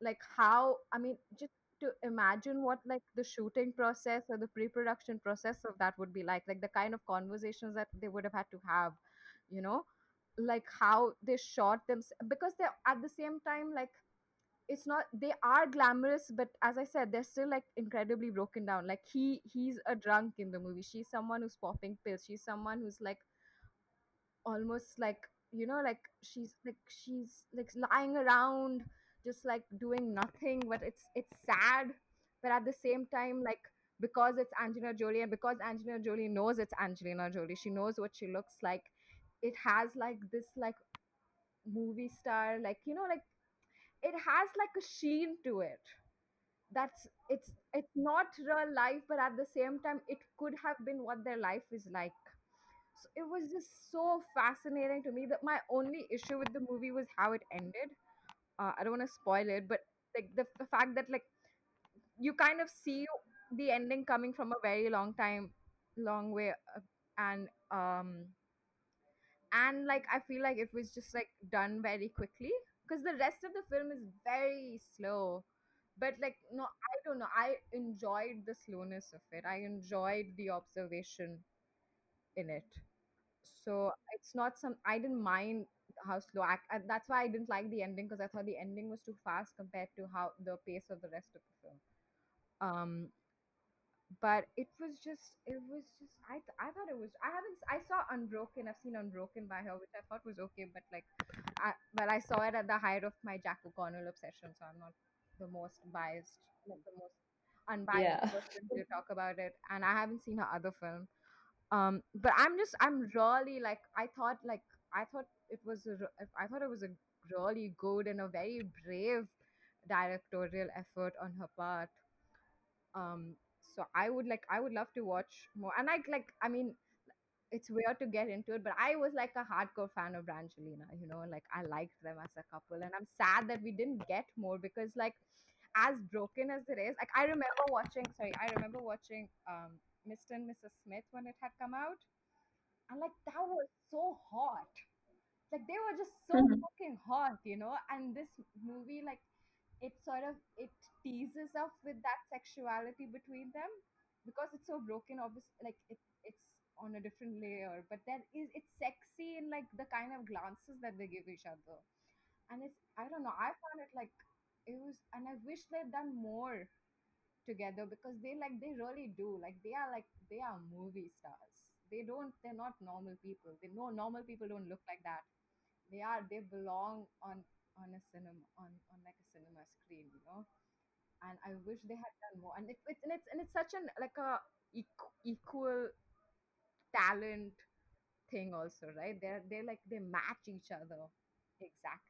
C: like how i mean just to imagine what like the shooting process or the pre-production process of that would be like like the kind of conversations that they would have had to have you know? Like how they shot them because they're at the same time like it's not they are glamorous but as i said they're still like incredibly broken down. Like he he's a drunk in the movie. She's someone who's popping pills. She's someone who's like almost like you know like she's like she's like lying around just like doing nothing but it's it's sad. But at the same time like because it's Angelina Jolie and because Angelina Jolie knows it's Angelina Jolie she knows what she looks like it has like this like movie star like you know like it has like a sheen to it. That's it's it's not real life but at the same time it could have been what their life is like it was just so fascinating to me that my only issue with the movie was how it ended. Uh, i don't want to spoil it but like the, the fact that like you kind of see the ending coming from a very long time long way uh, and um and like i feel like it was just like done very quickly because the rest of the film is very slow but like no i don't know i enjoyed the slowness of it. I enjoyed the observation in it so it's not some i didn't mind how slow I, I- that's why i didn't like the ending because i thought the ending was too fast compared to how the pace of the rest of the film um but it was just it was just i th- i thought it was i haven't s- i saw unbroken i've seen unbroken by her which i thought was okay but like i but i saw it at the height of my jack o'connell obsession so i'm not the most biased like the most unbiased
B: Yeah.
C: person to talk about it and i haven't seen her other film um but i'm just i'm really like i thought like i thought it was i thought it was a really good and a very brave directorial effort on her part. Um, so I would like I would love to watch more. And like like I mean, it's weird to get into it, but I was like a hardcore fan of Brangelina. You know, like I liked them as a couple, and I'm sad that we didn't get more because like as broken as it is, like I remember watching. Sorry, I remember watching um Mr. and Mrs. Smith when it had come out, and like that was so hot like they were just so
B: Mhm.
C: fucking hot you know and this movie like it sort of it teases up with that sexuality between them because it's so broken obviously like it, it's on a different layer but there is it's sexy in like the kind of glances that they give each other and it's i don't know i found it like it was and i wish they'd done more together because they like they really do. Like they are like they are movie stars. They don't they're not normal people. They know normal people don't look like that. They are they belong on on a cinema on on like a cinema screen you know? And i wish they had done more. And it, it's and it's and it's such an like a equ- equal talent thing also right? They're they're like they match each other. Exactly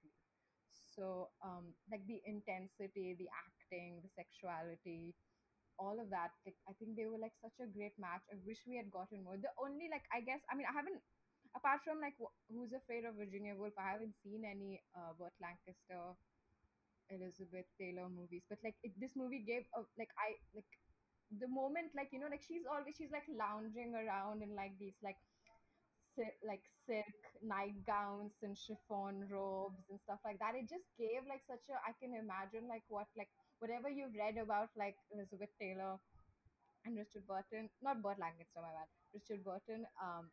C: so um like the intensity the acting the sexuality all of that like i think they were like such a great match. I wish we had gotten more. The only like i guess i mean i haven't apart from like Wh- who's afraid of virginia woolf i haven't seen any uh burt lancaster elizabeth taylor movies. But like it, this movie gave a, like i like the moment like you know like she's always she's like lounging around in like these like like silk nightgowns and chiffon robes and stuff like that it just gave like such a i can imagine like what like whatever you've read about like elizabeth taylor and Richard Burton, not Burt Lancaster, my bad, Richard Burton, um,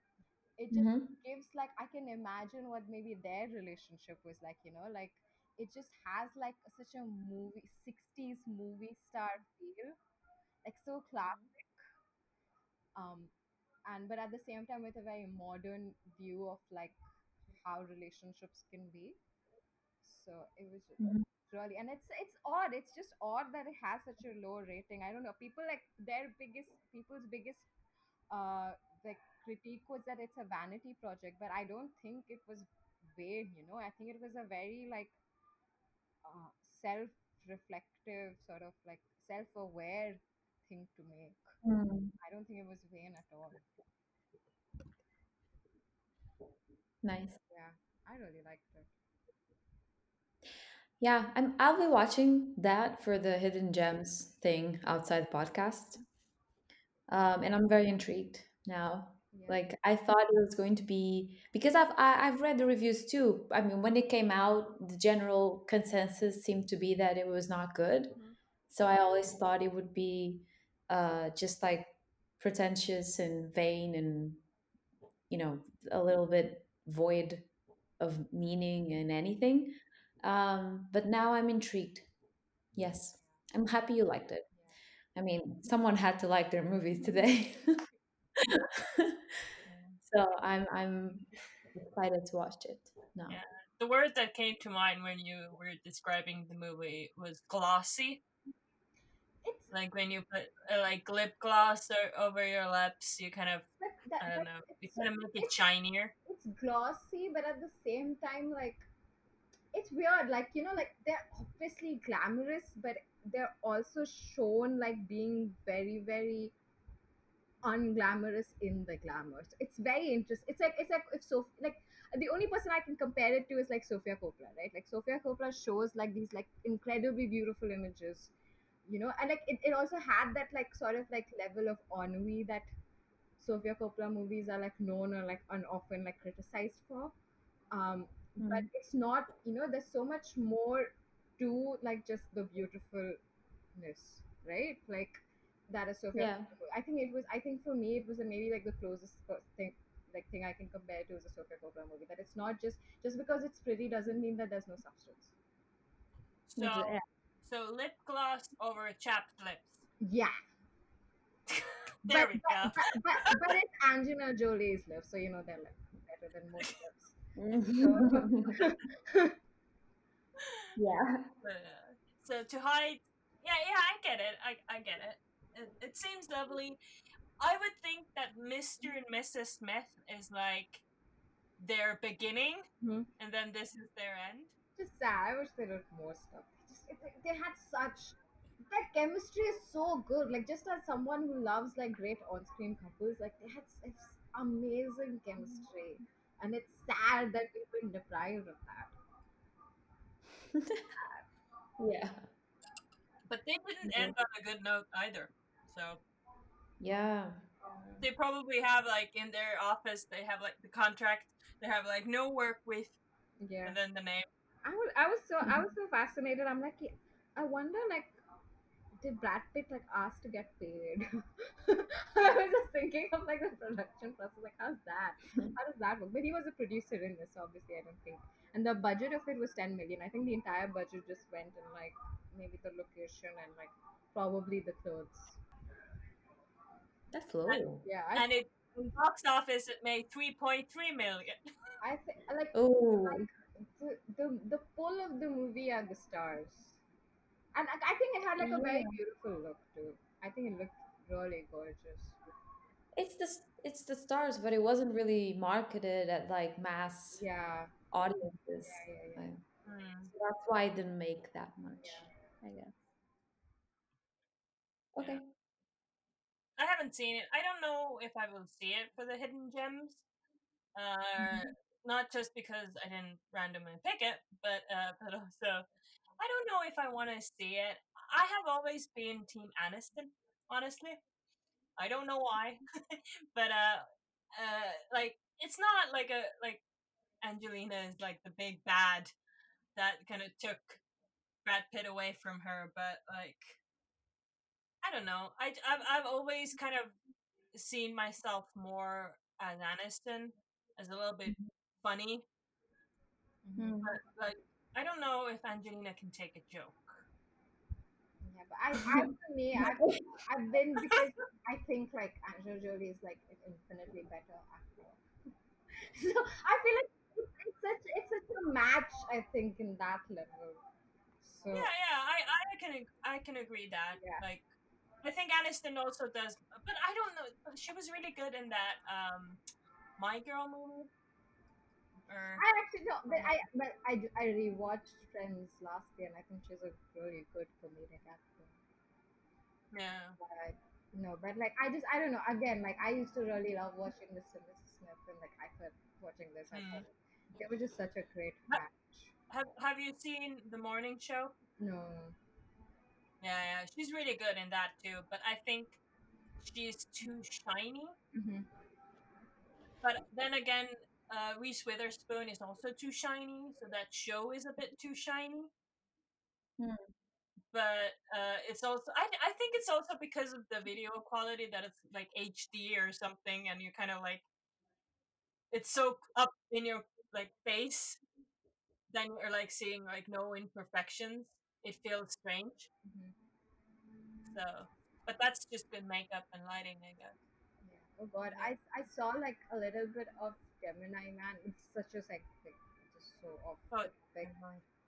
C: it just
B: Mhm.
C: gives like I can imagine what maybe their relationship was like, you know, like it just has like such a movie 60s movie star feel, like so classic. Um, and but at the same time with a very modern view of like how relationships can be. So it was
B: Mhm.
C: really and it's it's odd. It's just odd that it has such a low rating. I don't know. People like their biggest people's biggest uh like critique was that it's a vanity project but i don't think it was vain you know i think it was a very like uh, self-reflective sort of like self-aware thing to make
B: Mm.
C: i don't think it was vain at all
B: Nice.
C: yeah i really liked it
B: Yeah, I'm, I'll be watching that for the hidden gems thing outside the podcast. Um, and I'm very intrigued now.
C: yeah
B: Like I thought it was going to be because I've I, I've read the reviews too. I mean, when it came out, the general consensus seemed to be that it was not good.
C: Mhm.
B: So I always thought it would be uh, just like pretentious and vain and you know a little bit void of meaning and anything. Um, but now I'm intrigued. Yes, I'm happy you liked it. I mean, someone had to like their movies today. so I'm I'm excited to watch it now.
A: Yeah. The word that came to mind when you were describing the movie was glossy. Like when you put uh, like lip gloss or, over your lips, you kind of
C: that,
A: I don't know, you
C: it's,
A: kind of make it shinier.
C: it's glossy but at the same time like it's weird like you know like they're obviously glamorous but they're also shown like being very very unglamorous in the glamour so it's very interesting it's like it's like if so like the only person i can compare it to is like sofia coppola right like sofia coppola shows like these like incredibly beautiful images you know and like it, it also had that like sort of like level of ennui that sofia coppola movies are like known or like and often like criticized for um but
B: Mm.
C: it's not you know there's so much more to like just the beautifulness right like that is Sofia
B: Yeah.
C: Coppola. I think it was I think for me it was a, maybe like the closest thing like thing I can compare to is a Sofia Coppola movie that it's not just just because it's pretty doesn't mean that there's no substance
A: So
B: Yeah.
A: So lip gloss over chapped lips.
C: yeah
A: There
C: but,
A: we
C: but,
A: go.
C: but, but, but it's Angelina Jolie's lips so you know they're like better than most lips
B: yeah.
A: Uh, so to hide, yeah, yeah, I get it. I, I get it. it. It seems lovely. I would think that Mr. and Mrs. Smith is like their beginning,
C: Mhm.
A: and then this is their end.
C: just sad. I wish they did more stuff. Just, it, they had such their chemistry is so good. Like just as someone who loves like great on-screen couples, like they had s- it's amazing chemistry, and it's sad that we've been deprived of that.
B: yeah.
A: But they didn't
B: Mhm.
A: end on a good note either. So
B: Yeah.
A: they probably have like in their office they have like the contract. They have like no work with
C: Yeah,
A: and then the name.
C: I was I was so I mm-hmm. was so fascinated. I'm like, yeah, I wonder like. Did Brad Pitt like ask to get paid? I was just thinking of like the production process. Like, how's that? Mm-hmm. How does that work? But he was a producer in this, so obviously. I don't think. And the budget of it was 10 million. I think the entire budget just went in like maybe the location and like probably the clothes.
B: That's low.
C: Yeah, I,
A: And it in box office it made three point three million.
C: I think like
B: Oh.
C: The, the the pull of the movie are the stars, and like, I think it had like a very beautiful look too. I think it looked really gorgeous.
B: It's the s- it's the stars, but it wasn't really marketed at like mass
C: Yeah,
B: audiences.
C: yeah, yeah, yeah.
B: Like,
A: Hmm.
B: so that's why it didn't make that much, Yeah. I guess. Okay.
A: I haven't seen it. I don't know if I will see it for the hidden gems. Uh, not just because I didn't randomly pick it, but uh, but also I don't know if I want to see it. I have always been Team Aniston, honestly. I don't know why, but uh, uh, like it's not like a like Angelina is like the big bad that kind of took Brad Pitt away from her, but like I don't know. I I've, I've always kind of seen myself more as Aniston, as a little bit funny,
B: Hmm.
A: but like I don't know if Angelina can take a joke.
C: Yeah, but I, I for me, I've, I've been because I think like Angelina Jolie is like an infinitely better actor. so I feel like it's, it's such it's such a match. I think in that level. So
A: Yeah, yeah, I I can I can agree that
C: Yeah.
A: like. I think Aniston also does, but I don't know. She was really good in that um, My Girl movie. Or
C: I actually no, but I but I I rewatched Friends last year, and I think she's a really good comedic actor.
A: yeah,
C: But no, but like I just I don't know. Again, like I used to really love watching Mr. and Mrs. Smith, and like I thought watching this, I
A: Hmm.
C: thought they were just such a great match.
A: have Have you seen the morning show?
C: No,
A: Yeah, yeah, she's really good in that too. But I think she's too shiny.
C: hmm
A: But then again, uh, Reese Witherspoon is also too shiny, so that show is a bit too shiny.
B: Hmm.
A: But uh, it's also I I think it's also because of the video quality that it's like HD or something, and you kind of like it's so up in your like face. Then you're like seeing like no imperfections. It feels strange.
C: Mhm.
A: So, but that's just good makeup and lighting, I guess.
C: Yeah. Oh God, I I saw like a little bit of Gemini Man. It's such a like, like just so off
A: Oh.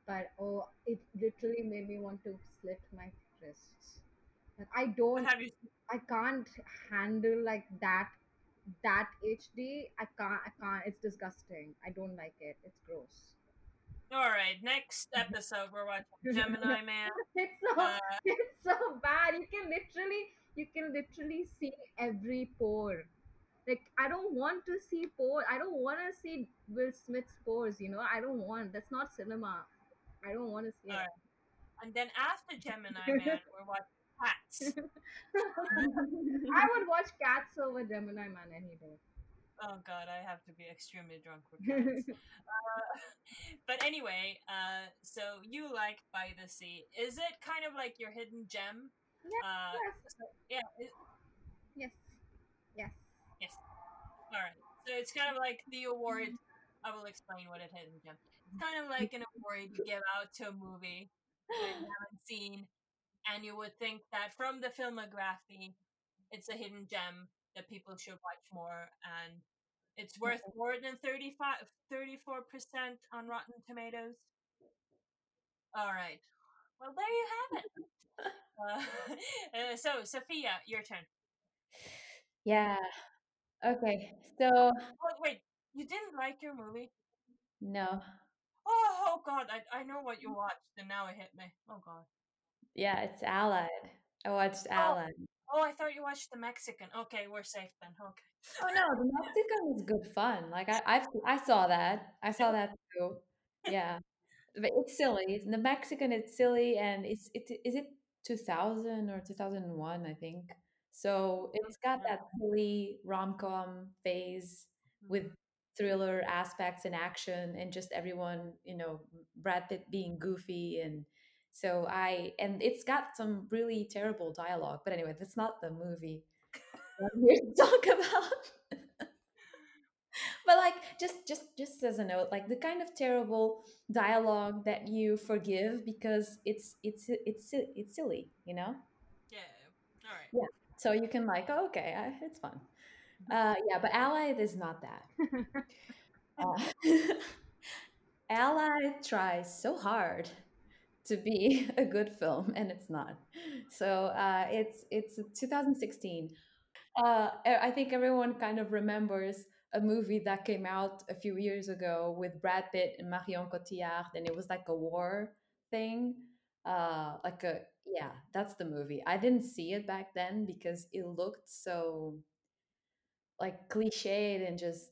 C: But oh, it literally made me want to slit my wrists. Like I don't,
A: have you?
C: I can't handle like that, that HD. I can't, I can't. It's disgusting. I don't like it. It's gross.
A: All right, next episode we're watching Gemini Man.
C: It's so,
A: Uh,
C: it's so bad. You can literally, you can literally see every pore. Like I don't want to see pore. I don't want to see Will Smith's pores. You know, I don't want. That's not cinema. I don't want to see it.
A: And then after Gemini Man, we're watching Cats.
C: I would watch Cats over Gemini Man any day.
A: Oh god, I have to be extremely drunk with Cats. uh, but anyway, uh, so you like By the Sea. Is it kind of like your hidden gem?
C: Yeah,
A: Uh,
C: yes.
A: so, yeah. It,
C: yes, yes.
A: Yes. All right. So it's kind of like the award. I will explain what a hidden. It's kind of like an award you give out to a movie that you haven't seen, and you would think that from the filmography, it's a hidden gem that people should watch more, and it's worth more than 35, 34 percent on Rotten Tomatoes. All right. Well, there you have it. Uh, uh, so, Sophia, your turn.
B: Yeah. Okay. So
A: Oh, wait, you didn't like your movie?
B: no.
A: Oh, Oh God, I I know what you watched, and now it hit me. Oh God.
B: Yeah, it's Allied. I watched
A: Oh.
B: Allied.
A: Oh, I thought you watched the Mexican. Okay, we're safe then. Okay.
B: Oh no, the Mexican is good fun. Like I, I, I saw that. I saw that too. Yeah, but it's silly. The Mexican, it's silly, and it's it is it two thousand or two thousand and one, I think. So it's got that silly rom com phase with mm-hmm. thriller aspects and action, and just everyone, you know, Brad Pitt being goofy, and so I and it's got some really terrible dialogue. But anyway, that's not the movie I'm here to talk about. but like just just just as a note like the kind of terrible dialogue that you forgive because it's it's it's it's silly you know
A: Yeah. All right.
B: So you can like oh, okay I, it's fun. Uh yeah but allied is not that. Uh, allied tries so hard to be a good film and it's not. So uh it's it's 2016 uh, I think everyone kind of remembers a movie that came out a few years ago with Brad Pitt and Marion Cotillard, and it was like a war thing. Uh, like a yeah, that's the movie. I didn't see it back then because it looked so like cliched and just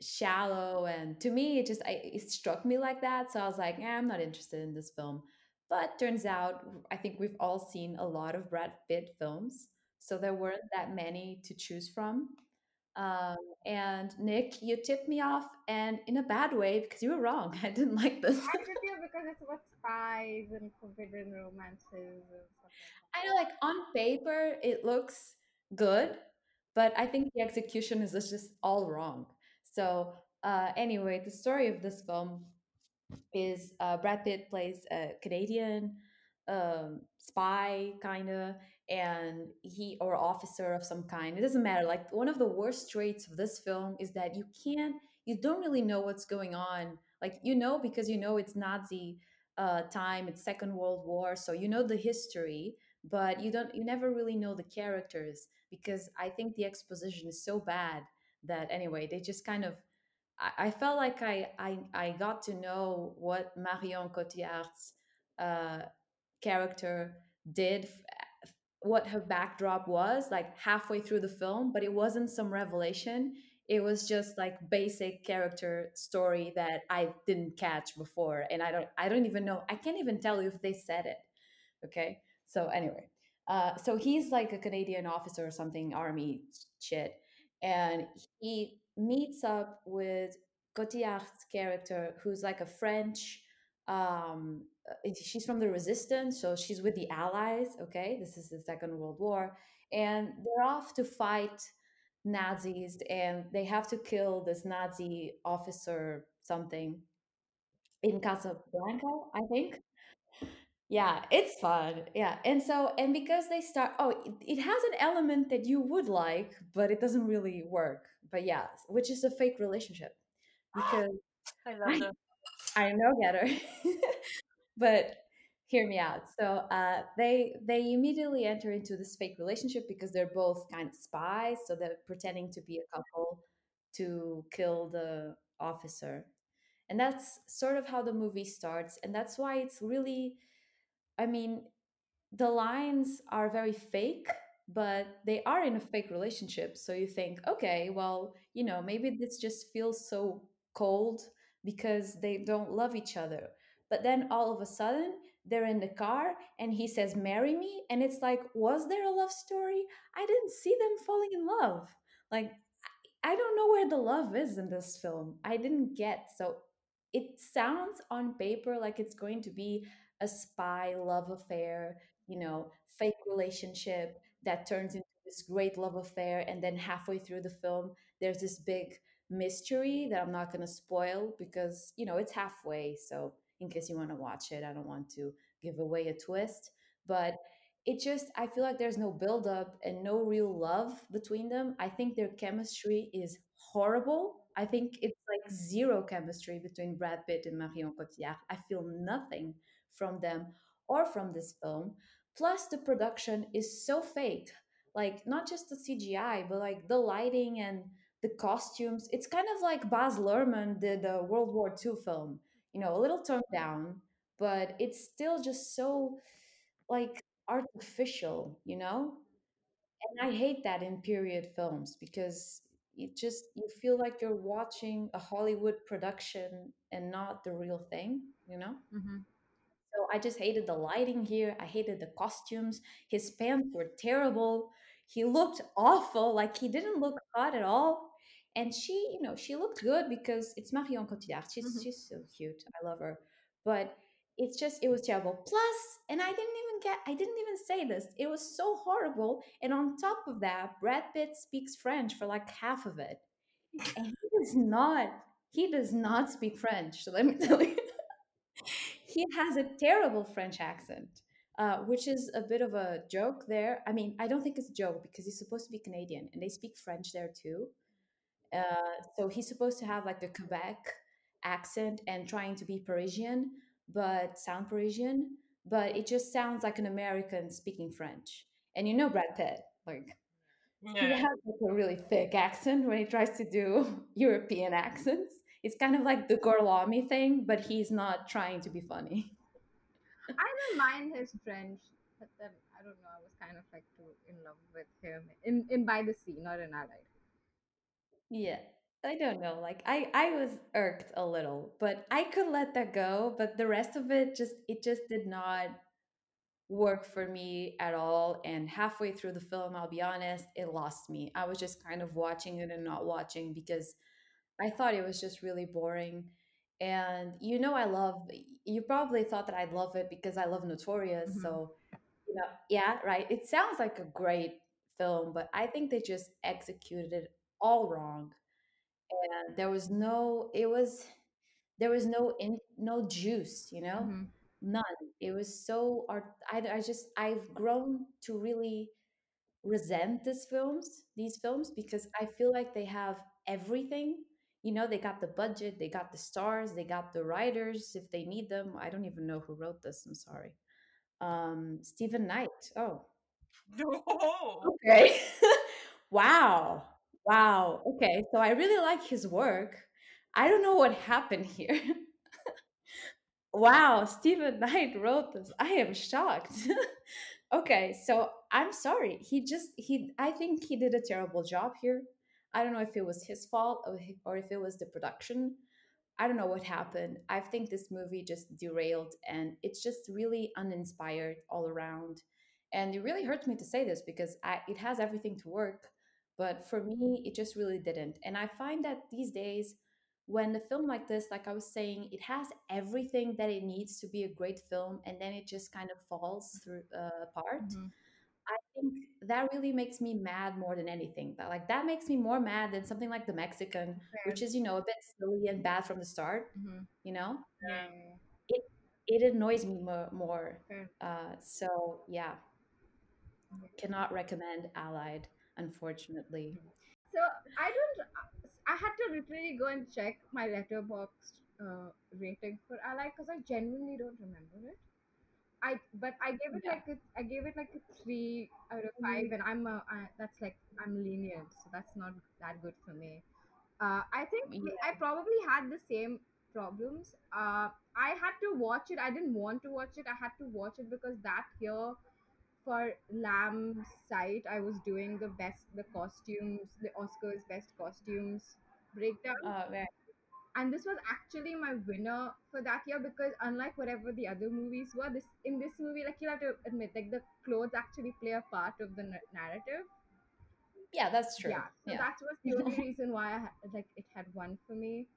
B: shallow, and to me, it just I, it struck me like that. So I was like, eh, I'm not interested in this film. But turns out, I think we've all seen a lot of Brad Pitt films, so there weren't that many to choose from. Um, and Nick, you tipped me off, and in a bad way because you were wrong. I didn't like this.
C: I did you because it's about spies and forbidden romances and like
B: I know, like on paper, it looks good, but I think the execution is just just all wrong. So, uh, anyway, the story of this film is uh, Brad Pitt plays a Canadian um, spy, kind of, and he or officer of some kind. It doesn't matter. Like one of the worst traits of this film is that you can't, you don't really know what's going on. Like you know because you know it's Nazi uh, time, it's Second World War, so you know the history, but you don't, you never really know the characters because I think the exposition is so bad that anyway they just kind of I, felt like I, I I got to know what Marion Cotillard's uh, character did, what her backdrop was, like halfway through the film, but it wasn't some revelation. It was just like basic character story that I didn't catch before, and I don't I don't even know. I can't even tell you if they said it. Okay, so anyway, uh, so he's like a Canadian officer or something, army shit, and he meets up with Cotillard's character, who's like a French. Um, uh, she's from the resistance, so she's with the Allies. Okay, this is the Second World War, and they're off to fight Nazis, and they have to kill this Nazi officer something in Casablanca, I think. Yeah, it's fun. Yeah. And so, and because they start, oh, it, it has an element that you would like, but it doesn't really work. But yeah, which is a fake relationship because
A: I love
B: I know getter. but hear me out. So uh, they they immediately enter into this fake relationship because they're both kind of spies. So they're pretending to be a couple to kill the officer. And that's sort of how the movie starts. And that's why it's really, I mean, the lines are very fake, but they are in a fake relationship. So you think, okay, well, you know, maybe this just feels so cold because they don't love each other. But then all of a sudden, they're in the car and he says, Marry me. And it's like, was there a love story? I didn't see them falling in love. Like, I don't know where the love is in this film. I didn't get. So it sounds on paper like it's going to be a spy love affair, you know, fake relationship that turns into this great love affair. And then halfway through the film, there's this big mystery that I'm not going to spoil because, you know, it's halfway. So in case you want to watch it, I don't want to give away a twist. But it just i feel like there's no build up and no real love between them i think their chemistry is horrible i think it's like zero chemistry between brad pitt and marion cotillard i feel nothing from them or from this film plus the production is so fake like not just the cgi but like the lighting and the costumes it's kind of like baz luhrmann did a world war ii film you know, a little toned down, but it's still just so like artificial, you know? And I hate that in period films because it just you feel like you're watching a Hollywood production and not the real thing, you know?
C: Mm-hmm.
B: So I just hated the lighting here. I hated the costumes. His pants were terrible. He looked awful. Like he didn't look hot at all. And she, you know, she looked good because it's Marion Cotillard. She's
C: Mhm.
B: she's so cute. I love her. But it's just it was terrible. Plus, and I didn't even get I didn't even say this. It was so horrible. And on top of that, Brad Pitt speaks French for like half of it. And he does not he does not speak French. So let me tell you he has a terrible French accent, uh, which is a bit of a joke there. I mean, I don't think it's a joke because he's supposed to be Canadian and they speak French there too. Uh, so he's supposed to have like the Quebec accent and trying to be Parisian, but sound Parisian, but it just sounds like an American speaking French. And you know Brad Pitt, like he has like a really thick accent when he tries to do European accents. It's kind of like the Gorlami thing, but he's not trying to be funny.
C: I don't mind his French, but then I don't know. I was kind of like too in love with him in in By the Sea, not in Allied.
B: Yeah. I don't know. Like I I was irked a little, but I could let that go, but the rest of it just it just did not work for me at all and halfway through the film, I'll be honest, it lost me. I was just kind of watching it and not watching because I thought it was just really boring. And you know I love you probably thought that I'd love it because I love Notorious,
C: Mhm.
B: so you know, yeah, right. It sounds like a great film, but I think they just executed it all wrong and there was no it was there was no in no juice you know
C: Mm-hmm.
B: none it was so art I, I just i've grown to really resent these films these films because i feel like they have everything you know they got the budget they got the stars they got the writers if they need them i don't even know who wrote this i'm sorry um stephen knight oh
A: No.
B: Okay. wow. Wow. Okay. So I really like his work. I don't know what happened here. wow. Stephen Knight wrote this. I am shocked. okay. So I'm sorry. He just, he, I think he did a terrible job here. I don't know if it was his fault or, if it was the production. I don't know what happened. I think this movie just derailed and it's just really uninspired all around. And it really hurts me to say this because I, it has everything to work, but for me, it just really didn't. And I find that these days, when a film like this, like I was saying, it has everything that it needs to be a great film, and then it just kind of falls through uh, apart.
C: Mm-hmm.
B: I think that really makes me mad more than anything. That like that makes me more mad than something like The Mexican, which is you know a bit silly and bad from the start.
C: Mm-hmm.
B: You know,
C: Yeah.
B: it it annoys me more. more. Uh, so yeah, cannot recommend Allied, unfortunately.
C: So I don't. I had to literally go and check my letterboxd uh, rating for Allied because I genuinely don't remember it. I but I gave it
B: Yeah.
C: like a, I gave it like a three out of five, and I'm a, I, that's like I'm lenient, so that's not that good for me. Uh, I think
B: Yeah.
C: I probably had the same problems. Uh, I had to watch it. I didn't want to watch it. I had to watch it because that year for Lamb's site, I was doing the best, the costumes, the Oscars best costumes breakdown.
B: Uh, very-
C: and this was actually my winner for that year because unlike whatever the other movies were this in this movie like you have to admit like the clothes actually play a part of the n- narrative.
B: Yeah, that's true.
C: yeah so
B: Yeah.
C: that was the only reason why i like it had won for me.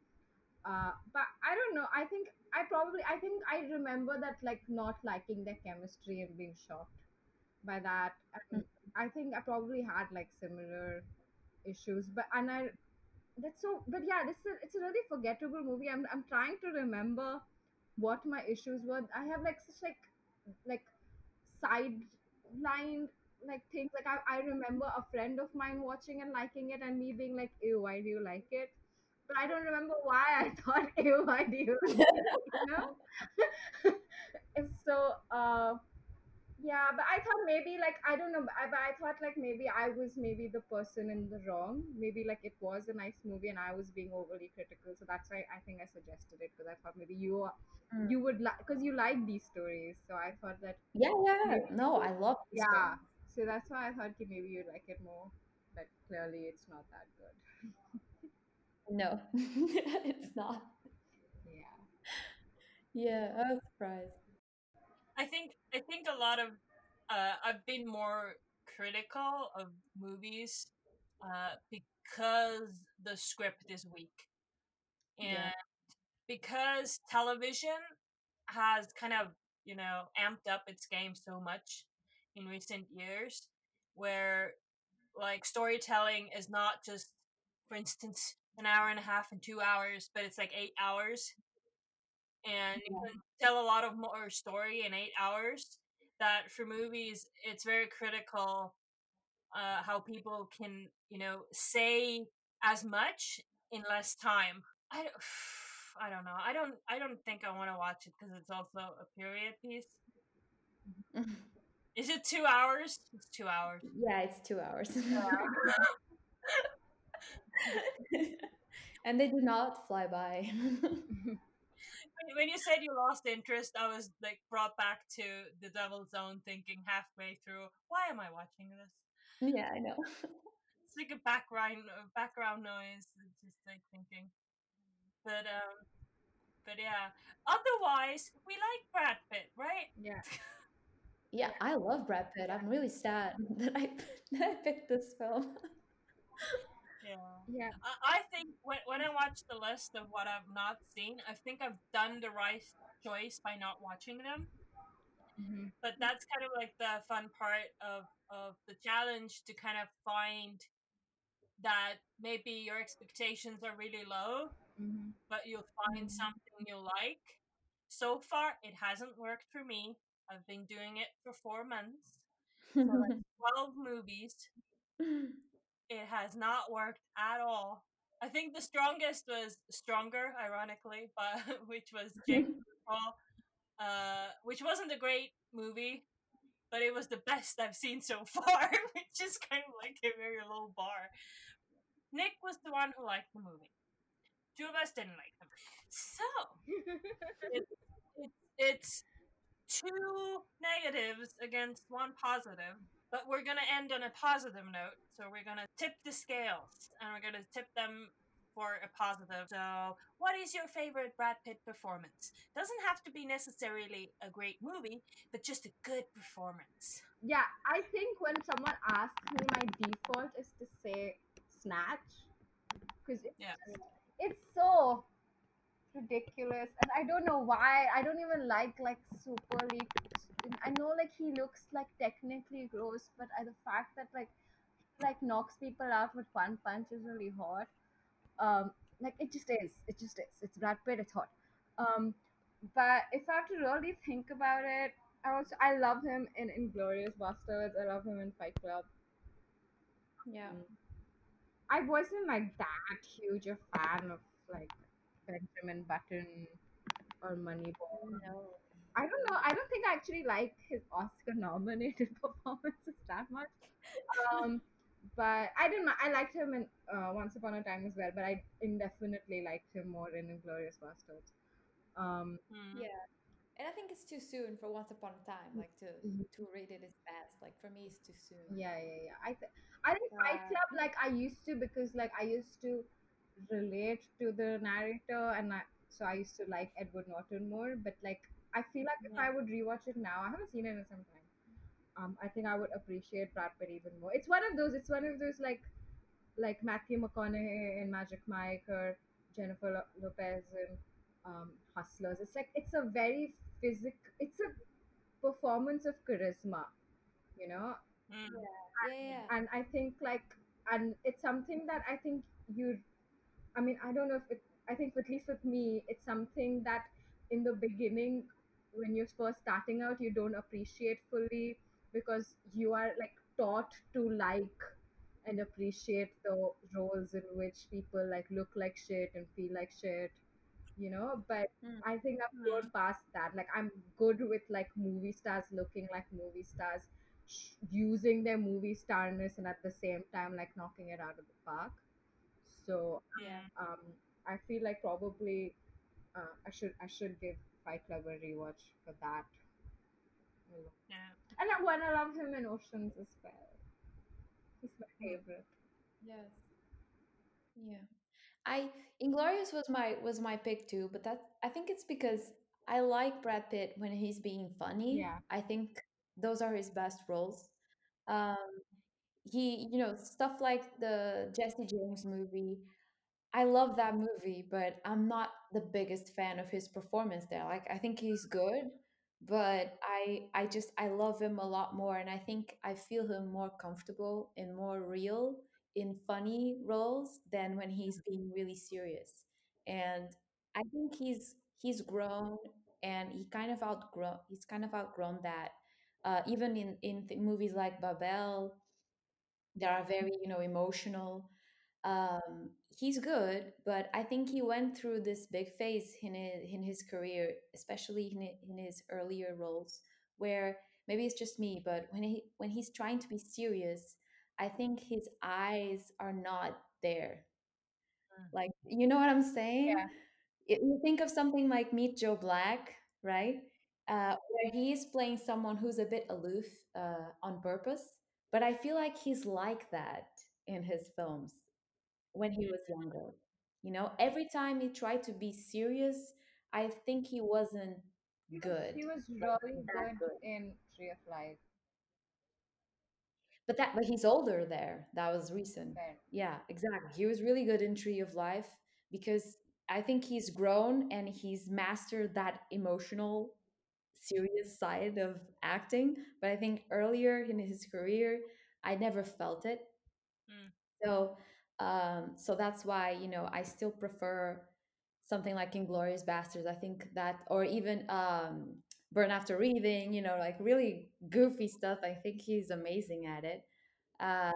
C: Uh but i don't know i think i probably i think i remember that like not liking their chemistry and being shocked by that. And i think i probably had like similar issues but and i that's so but yeah this is it's a really forgettable movie. I'm i'm trying to remember what my issues were. I have like such like like sidelined like things. Like I, I remember a friend of mine watching and liking it and me being like ew why do you like it? But i don't remember why i thought ew why do you like it? You know? So uh Yeah, but I thought maybe like I don't know, but I, but I thought like maybe I was maybe the person in the wrong. Maybe like it was a nice movie and I was being overly critical, so that's why I think I suggested it because I thought maybe you are-
B: Mm.
C: you would like because you like these stories, so I thought that
B: Yeah, yeah. No, I love
C: yeah,
B: film.
C: so that's why I thought okay, maybe you'd like it more, but clearly it's not that good.
B: No, it's not.
C: Yeah.
B: Yeah, I was surprised.
A: I think I think a lot of uh, I've been more critical of movies uh, because the script is weak, and
B: Yeah.
A: because television has kind of you know amped up its game so much in recent years, where like storytelling is not just, for instance, an hour and a half and two hours, but it's like eight hours and you can tell a lot of more story in eight hours. That for movies, it's very critical uh, how people can, you know, say as much in less time. I, don't- I don't know. I don't. I don't think I want to watch it because it's also a period piece. Is it two hours? It's two hours.
B: Yeah, it's two hours. and they do not fly by.
A: When- you said you lost interest, I was like brought back to the Devil's Own, thinking halfway through, why am I watching this?
B: yeah, I know.
A: it's like a background background noise. It's just like thinking, but um, but yeah. Otherwise, we like Brad Pitt, right?
C: Yeah.
B: Yeah, I love Brad Pitt. I'm really sad that I that I picked this film.
A: Yeah.
C: Yeah.
A: I, I think when when I watch the list of what I've not seen, I think I've done the right choice by not watching them.
C: Mhm.
A: But that's kind of like the fun part of of the challenge to kind of find that maybe your expectations are really low
C: Mhm.
A: but you'll find something you like. So far, it hasn't worked for me. I've been doing it for four months, 12 movies. It has not worked at all. I think the strongest was Stronger, ironically, but which was Jake Paul, uh, which wasn't a great movie, but it was the best I've seen so far, which is kind of like a very low bar. Nick was the one who liked the movie. Two of us didn't like them. So it's it's two negatives against one positive, but we're gonna end on a positive note. So we're gonna tip the scales, and we're gonna tip them for a positive. So, what is your favorite Brad Pitt performance? Doesn't have to be necessarily a great movie, but just a good performance.
C: yeah, I think when someone asks me, my default is to say Snatch because
A: Yeah.
C: it's so ridiculous, and I don't know why. I don't even like like super leak. I know like he looks like technically gross, but uh, the fact that like like knocks people out with one punch is really hot. Um, like it just is. It just is. It's Brad Pitt. It's hot. Um, but if I have to really think about it, I also I love him in Inglourious Basterds. I love him in Fight Club.
B: yeah.
C: I wasn't like that huge a fan of like Benjamin Button or Moneyball.
B: No.
C: I don't know. I don't think I actually like his Oscar nominated performances that much. Um, but I didn't. mi- I liked him in uh, Once Upon a Time as well. But I indefinitely liked him more in Inglourious Basterds. Um,
A: Hmm.
B: Yeah. And I think it's too soon for Once Upon a Time, like to
C: Mhm.
B: to rate it as best. Like for me, it's too soon.
C: yeah, yeah, yeah. I th- I think Fight Club like I used to because like I used to relate to the narrator and I, so I used to like Edward Norton more. But like I feel like if I would rewatch it now, I haven't seen it in some time. Um, I think I would appreciate Brad Pitt even more. It's one of those. It's one of those like like Matthew McConaughey in Magic Mike or Jennifer Lo- Lopez in um, Hustlers. It's like it's a very physic. It's a performance of charisma. You know,
A: Hmm.
B: Yeah, yeah.
C: and I think like and it's something that I think you I mean I don't know if it I think at least with me it's something that in the beginning when you're first starting out you don't appreciate fully because you are like taught to like and appreciate the roles in which people like look like shit and feel like shit you know. But
B: Mm.
C: I think I've
A: Mm.
C: grown past that. Like I'm good with like movie stars looking like movie stars, sh- using their movie starness, and at the same time like knocking it out of the park. So
A: Yeah.
C: um, I feel like probably uh, I should I should give Fight Club a rewatch for that.
A: Yeah.
C: And I wanna love him in Oceans as well. He's my favorite.
B: Yes. Yeah. I Inglourious was my was my pick too, but that I think it's because I like Brad Pitt when he's being funny.
C: Yeah.
B: I think those are his best roles. Um he, you know, stuff like the Jesse James movie. I love that movie, but I'm not the biggest fan of his performance there. Like I think he's good, but I I just I love him a lot more and I think I feel him more comfortable and more real in funny roles than when he's being really serious. And I think he's he's grown and he kind of outgrown he's kind of outgrown that. Uh, even in in th- movies like Babel, that are very you know emotional um he's good but i think he went through this big phase in his, in his career especially in, in his earlier roles where maybe it's just me but when he when he's trying to be serious i think his eyes are not there
A: Mm.
B: like you know what i'm saying
C: Yeah.
B: You think of something like meet joe black right uh, where he is playing someone who's a bit aloof uh, on purpose but i feel like he's like that in his films when he was younger. You know, every time he tried to be serious, I think he wasn't
C: He was,
B: good.
C: he was really good
B: good.
C: in Tree of Life.
B: But that but he's older there. That was recent. Yeah, exactly. He was really good in Tree of Life because I think he's grown and he's mastered that emotional serious side of acting. But I think earlier in his career, I never felt it.
A: Mm.
B: So, um, so that's why you know I still prefer something like Inglourious Basterds. I think that, or even um, Burn After Reading. You know, like really goofy stuff. I think he's amazing at it. Uh,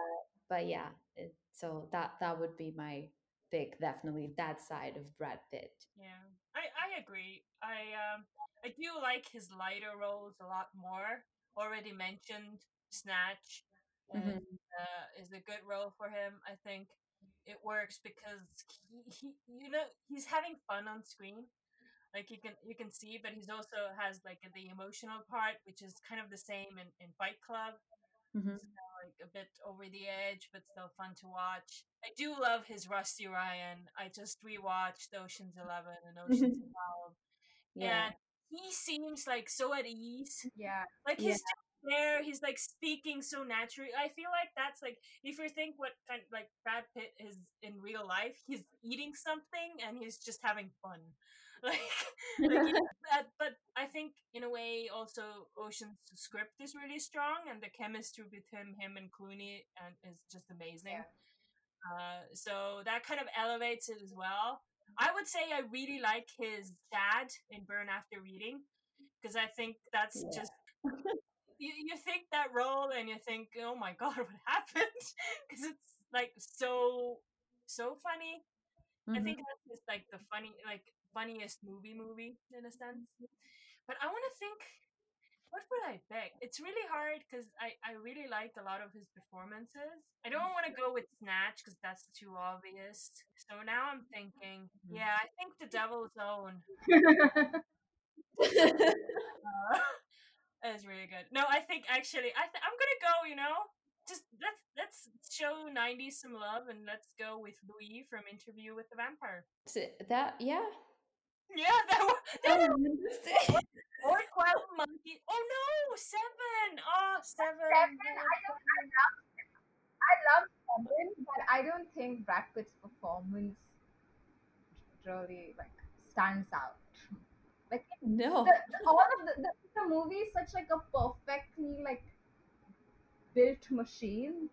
B: but yeah, it, so that that would be my pick. Definitely that side of Brad Pitt.
A: Yeah, I I agree. I um I do like his lighter roles a lot more. Already mentioned Snatch
B: Mhm.
A: is uh, is a good role for him. I think it works because he, he you know he's having fun on screen. Like you can you can see, but he's also has like the emotional part, which is kind of the same in, in Fight Club.
B: Mhm.
A: Like a bit over the edge, but still fun to watch. I do love his Rusty Ryan. I just rewatched Ocean's Eleven and Ocean's Twelve
B: Yeah.
A: and he seems like so at ease.
C: Yeah.
A: Like he's just there, he's like speaking so naturally. I feel like that's like if you think what kind like Brad Pitt is in real life, he's eating something and he's just having fun. Like, like you know, that, but I think in a way also Ocean's script is really strong and the chemistry between him him and Clooney and is just amazing.
C: Yeah.
A: Uh, so that kind of elevates it as well. I would say I really like his dad in Burn After Reading because I think that's
B: Yeah.
A: just you, you think that role and you think oh my god what happened because it's like so so funny. I
B: Mhm.
A: think that's just like the funny like funniest movie movie in a sense. But I want to think what would I pick? It's really hard because I, I really liked a lot of his performances. I don't want to go with Snatch because that's too obvious. So now I'm thinking, yeah, I think The Devil's Own uh, is really good. No, I think actually, I th- I'm gonna go. You know, just let's let's show '90s some love and let's go with Louis from Interview with the Vampire.
B: So that yeah.
A: Yeah, that wa-
B: That
A: that
B: was interesting.
A: or Twelve Monkeys. Oh no, seven. Oh, seven.
C: Seven, I don't. I love. I love Seven, but I don't think Brad Pitt's performance really like stands out. Like
B: no.
C: the, the, all of the, the the movie is such like a perfectly like built machine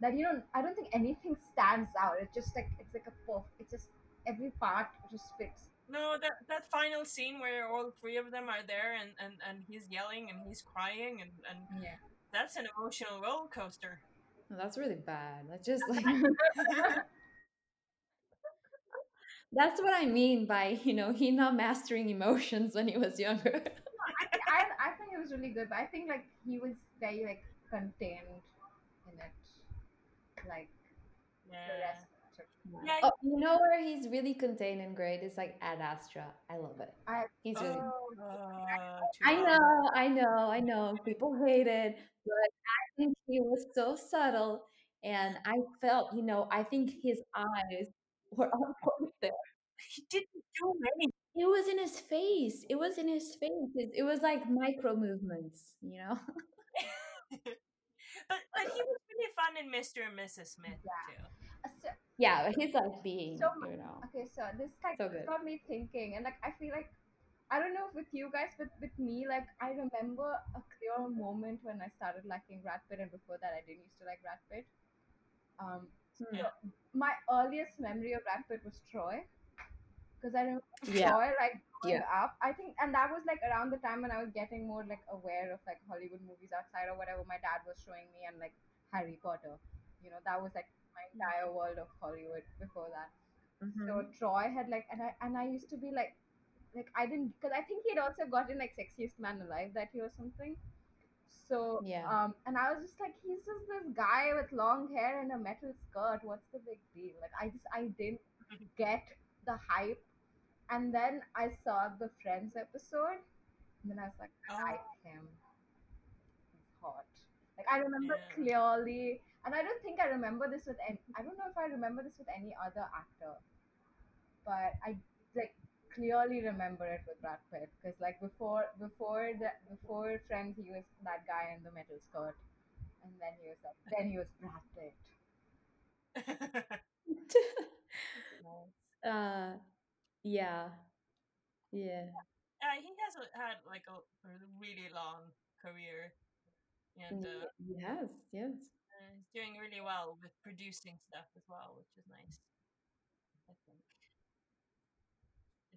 C: that you know I don't think anything stands out. It's just like it's like a perf. It's just every part just fits.
A: No, that that final scene where all three of them are there and, and, and he's yelling and he's crying and, and
C: Yeah.
A: that's an emotional roller coaster.
B: That's really bad. That's just like That's what I mean by you know he not mastering emotions when he was younger.
C: I, thi- I I think it was really good, but I think like he was very like contained in it, like the
A: Yeah.
C: rest.
A: Yeah,
B: oh, you know where he's really contained and great is like Ad Astra. I love it.
C: I
B: He's really.
C: oh,
A: uh,
B: I know, I know, I know. People hate it, but I think he was so subtle, and I felt, you know, I think his eyes were on point there.
A: He didn't do many.
B: It was in his face. It was in his face. It, it was like micro movements, you know.
A: but but he was really fun in Mr. and Mrs. Smith
C: Yeah.
A: too.
C: uh, so,
B: Yeah, he's like being,
C: So
B: you know.
C: okay, so this like
B: So good.
C: got me thinking, and like I feel like I don't know if with you guys, but with me, like I remember a clear moment when I started liking Brad Pitt, and before that, I didn't used to like Brad Pitt. Um, so
A: Yeah.
C: my earliest memory of Brad Pitt was Troy, because I remember
B: Yeah.
C: Troy like growing
B: Yeah.
C: up. I think, and that was like around the time when I was getting more like aware of like Hollywood movies outside or whatever my dad was showing me, and like Harry Potter. You know, that was like my entire world of Hollywood before that.
B: Mm-hmm.
C: So Troy had like, and I and I used to be like, like I didn't because I think he'd also gotten like sexiest man alive that year or something. So
B: Yeah.
C: um, and I was just like, he's just this guy with long hair and a metal skirt. What's the big deal? Like I just I didn't get the hype, and then I saw the Friends episode, and then I was like, I
A: Oh.
C: like him. He's hot. Like I remember
A: Yeah.
C: clearly, and I don't think I remember this with any. I don't know if I remember this with any other actor, but I like clearly remember it with Brad Pitt because like before before the before Friends he was that guy in the metal skirt, and then he was like then he was Brad Pitt.
B: uh, yeah, yeah.
A: Uh, he has had like a, a really long career, and uh,
B: Yes, yes.
A: uh, he's doing really well with producing stuff as well, which is nice. I think he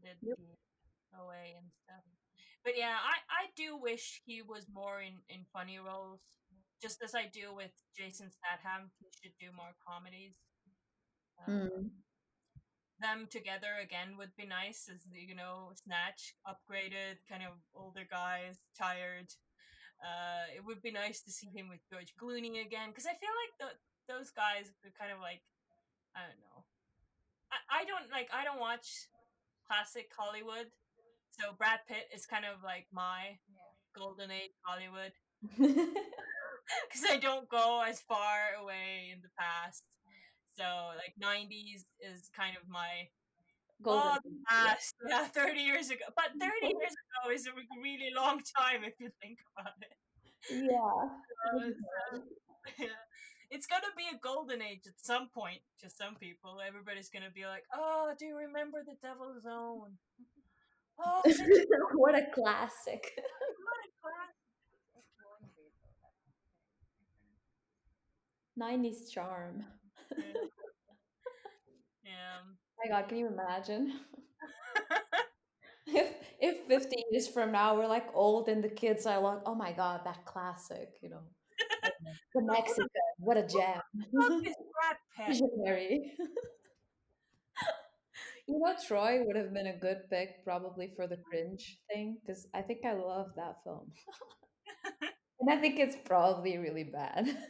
A: did
B: Yep.
A: the away and stuff. But yeah, I I do wish he was more in in funny roles, just as I do with Jason Statham. He should do more comedies. Um,
B: Mm.
A: them together again would be nice as you know snatch upgraded kind of older guys tired uh it would be nice to see him with george clooney again because i feel like the, those guys are kind of like i don't know I, I don't like i don't watch classic hollywood so brad pitt is kind of like my golden age hollywood because I don't go as far away in the past. So like '90s is kind of my
B: Golden.
A: oh the past, yeah, 30 years ago. But 30 years ago is a really long time if you think about it.
B: yeah.
A: So uh, yeah. It's gonna be a golden age at some point to some people. Everybody's gonna be like, "Oh, do you remember the Devil's Own?" Oh, such a
B: what a classic. 90s charm.
A: Yeah.
B: my god, can you imagine? if if 50 years from now we're like old and the kids are like, oh my god, that classic, you know. The Mexican, what a gem.
A: Look, it's Brad Pitt.
B: Visionary. you know, Troy would have been a good pick probably for the cringe thing because I think I love that film. and I think it's probably really bad.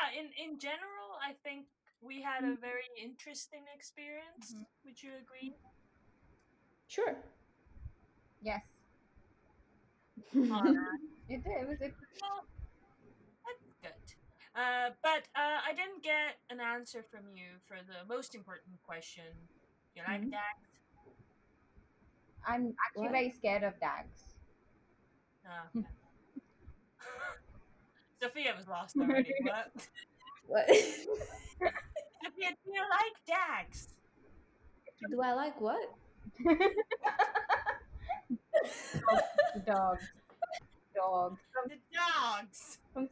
A: Yeah, in in general, I think we had a mm-hmm. very interesting experience. Mm-hmm. Would you agree?
B: sure.
C: Yes,
A: on
C: it did. It was it.
A: Well, that's good. Uh, but uh, I didn't get an answer from you for the most important question. You like
B: Mhm.
A: that?
C: I'm actually
B: What?
C: very scared of dags.
A: Oh, okay. Sophia was lost already. What?
B: What?
A: Sophia, do you like dags?
B: Do I like what?
C: Dogs, dogs from
A: The dogs.
C: from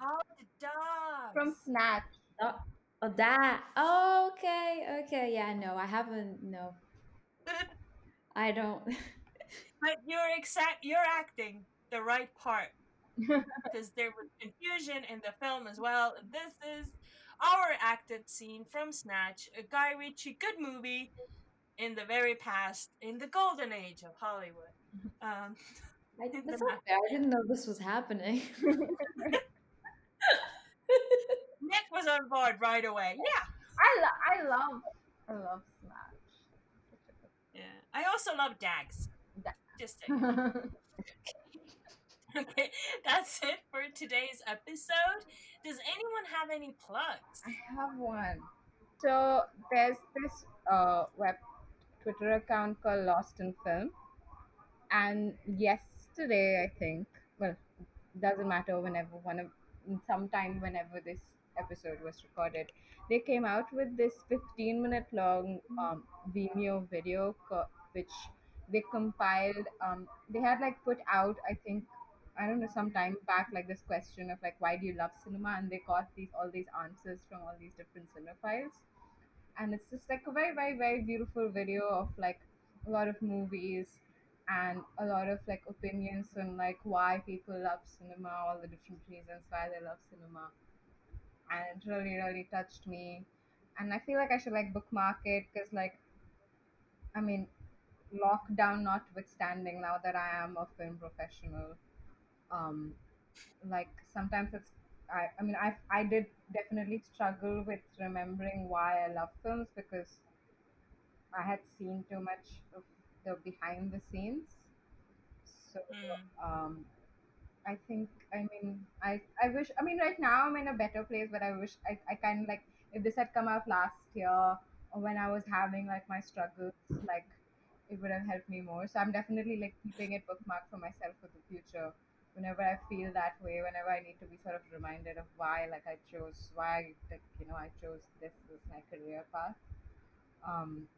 A: Oh, the dogs.
C: from Snatch.
B: Oh, oh, that. Oh, okay, okay. Yeah, no, I haven't. No, I don't.
A: but you're exact. You're acting the right part because there was confusion in the film as well. This is our acted scene from Snatch, a Guy Ritchie good movie in the very past, in the golden age of Hollywood. Um,
B: I,
A: In
B: that's fair. I didn't know this was happening.
A: Nick was on board right away. Yeah.
C: I lo- I love I love Snatch.
A: Yeah. I also love Dags.
C: Da-
A: Just. Okay, that's it for today's episode. Does anyone have any plugs?
C: I have one. So there's this uh, web Twitter account called Lost in Film, and yesterday I think, well, doesn't matter whenever one of sometime whenever this episode was recorded, they came out with this 15 minute long um, Vimeo video co- which they compiled. Um, they had like put out I think I don't know some time back like this question of like why do you love cinema? And they got these all these answers from all these different cinephiles. And it's just like a very very very beautiful video of like a lot of movies and a lot of like opinions on like why people love cinema all the different reasons why they love cinema. And it really really touched me. And i feel like i should like bookmark it because like i mean lockdown notwithstanding now that i am a film professional um like sometimes it's I, I mean I I did definitely struggle with remembering why I love films because I had seen too much of the behind the scenes. So
A: Mm.
C: um I think I mean I I wish I mean right now I'm in a better place but I wish I, I kind of like if this had come out last year or when I was having like my struggles like it would have helped me more. So I'm definitely like keeping it bookmarked for myself for the future. Whenever I feel that way, whenever I need to be sort of reminded of why like I chose why like you know I chose this as my career path. Um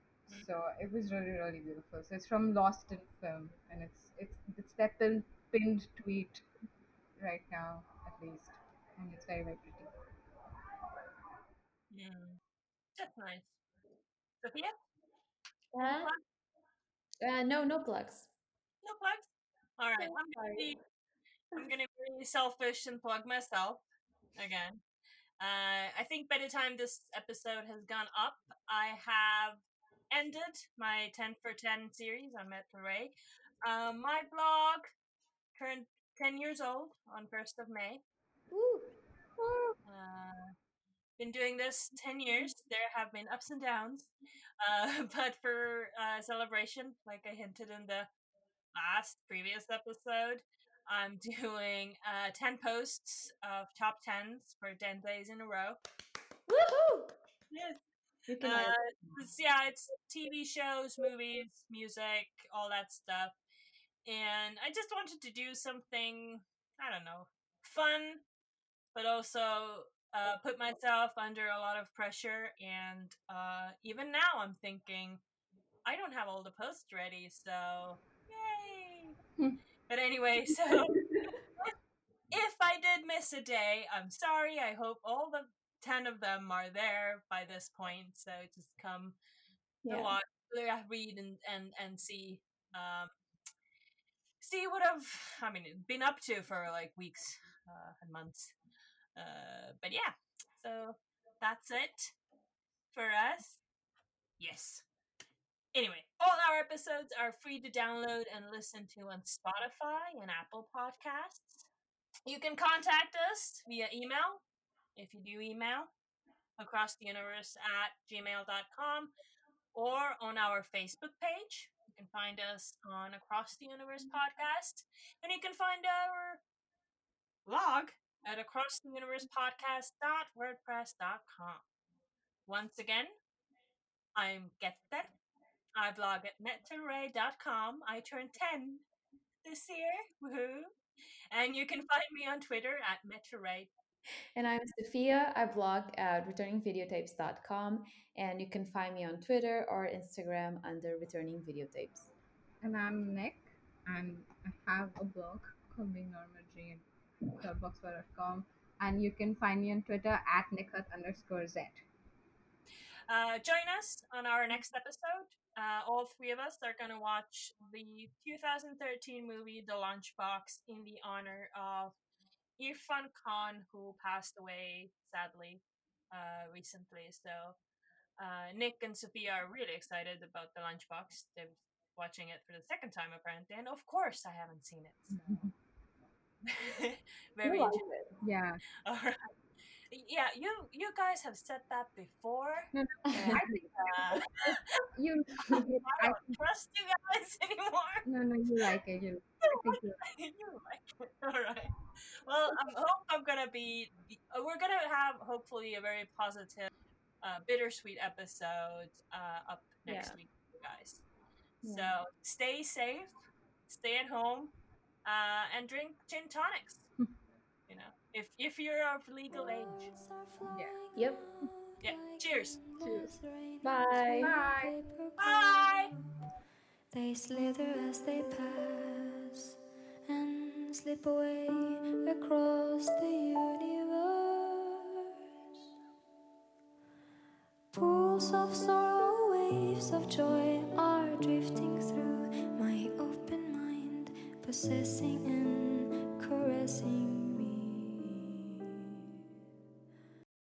C: so it was really really beautiful. So it's from Lost in Film and it's it's it's that pinned, pinned tweet right now at least and it's very very pretty.
A: Yeah. That's nice. Sophia?
B: Uh, uh, no, no plugs.
A: No plugs? Alright, I'm gonna be I'm gonna be selfish and plug myself again. Uh, I think by the time this episode has gone up, I have ended my 10 for 10 series on Mettel Ray. Um, my blog turned 10 years old on 1st of May.
B: Woo.
A: Uh, been doing this 10 years. There have been ups and downs. Uh, but for uh, celebration, like I hinted in the last previous episode, I'm doing uh, 10 posts of top 10s for 10 days in a row.
B: Woohoo!
A: Yeah.
B: You can
A: Uh, it's, yeah, it's TV shows, movies, music, all that stuff. And I just wanted to do something, I don't know, fun, but also uh, put myself under a lot of pressure. And uh, even now, I'm thinking, I don't have all the posts ready, so yay!
C: Hmm.
A: but anyway, so if I did miss a day, I'm sorry. I hope all the 10 of them are there by this point. So just come
B: Yeah.
A: watch, yeah, read, and, and, and see. Um, see what I've, I mean, been up to for like weeks uh, and months. Uh, but yeah, so that's it for us. Yes. Anyway, all our episodes are free to download and listen to on Spotify and Apple Podcasts. You can contact us via email if you do email across the universe at gmail.com or on our Facebook page. You can find us on Across the Universe mm-hmm. podcast, and you can find our blog at acrosstheuniversepodcast.wordpress.com. Once again, I'm Getter. I blog at mettelray.com. I turned 10 this year. Woohoo! And you can find me on Twitter at mettelray.
B: And I'm Sophia. I blog at returningvideotapes.com, and you can find me on Twitter or Instagram under Returning Videotapes.
C: And I'm Nick, and I have a blog called Being Normal G at blogspot.com. And you can find me on Twitter at Nikat underscore Z.
A: Uh, join us on our next episode. Uh, all three of us are going to watch the 2013 movie The Lunchbox in the honor of Irrfan Khan, who passed away sadly uh, recently. So uh, Nick and Sophia are really excited about the lunchbox. They're watching it for the second time apparently, and of course I haven't seen it. So. Very
B: You like it.
C: Yeah.
A: All right. Yeah, you you guys have said that before.
C: No,
A: and,
C: I think
A: uh,
C: you.
A: I
C: I,
A: don't trust you guys anymore.
C: no, no, you like it. You, you.
A: you like it. All right. Well, I hope I'm gonna be. uh, We're gonna have hopefully a very positive, uh, bittersweet episode uh, up next
B: Yeah.
A: week, you guys.
B: Yeah.
A: So stay safe, stay at home, uh, and drink gin tonics. You know, if if you're of legal age.
C: Yeah.
B: Yep.
A: Yeah. Cheers.
B: Cheers. Bye.
C: Bye.
A: Bye.
G: They slither as they pass and slip away across the universe. Pools of sorrow, waves of joy are drifting through my open mind, possessing and caressing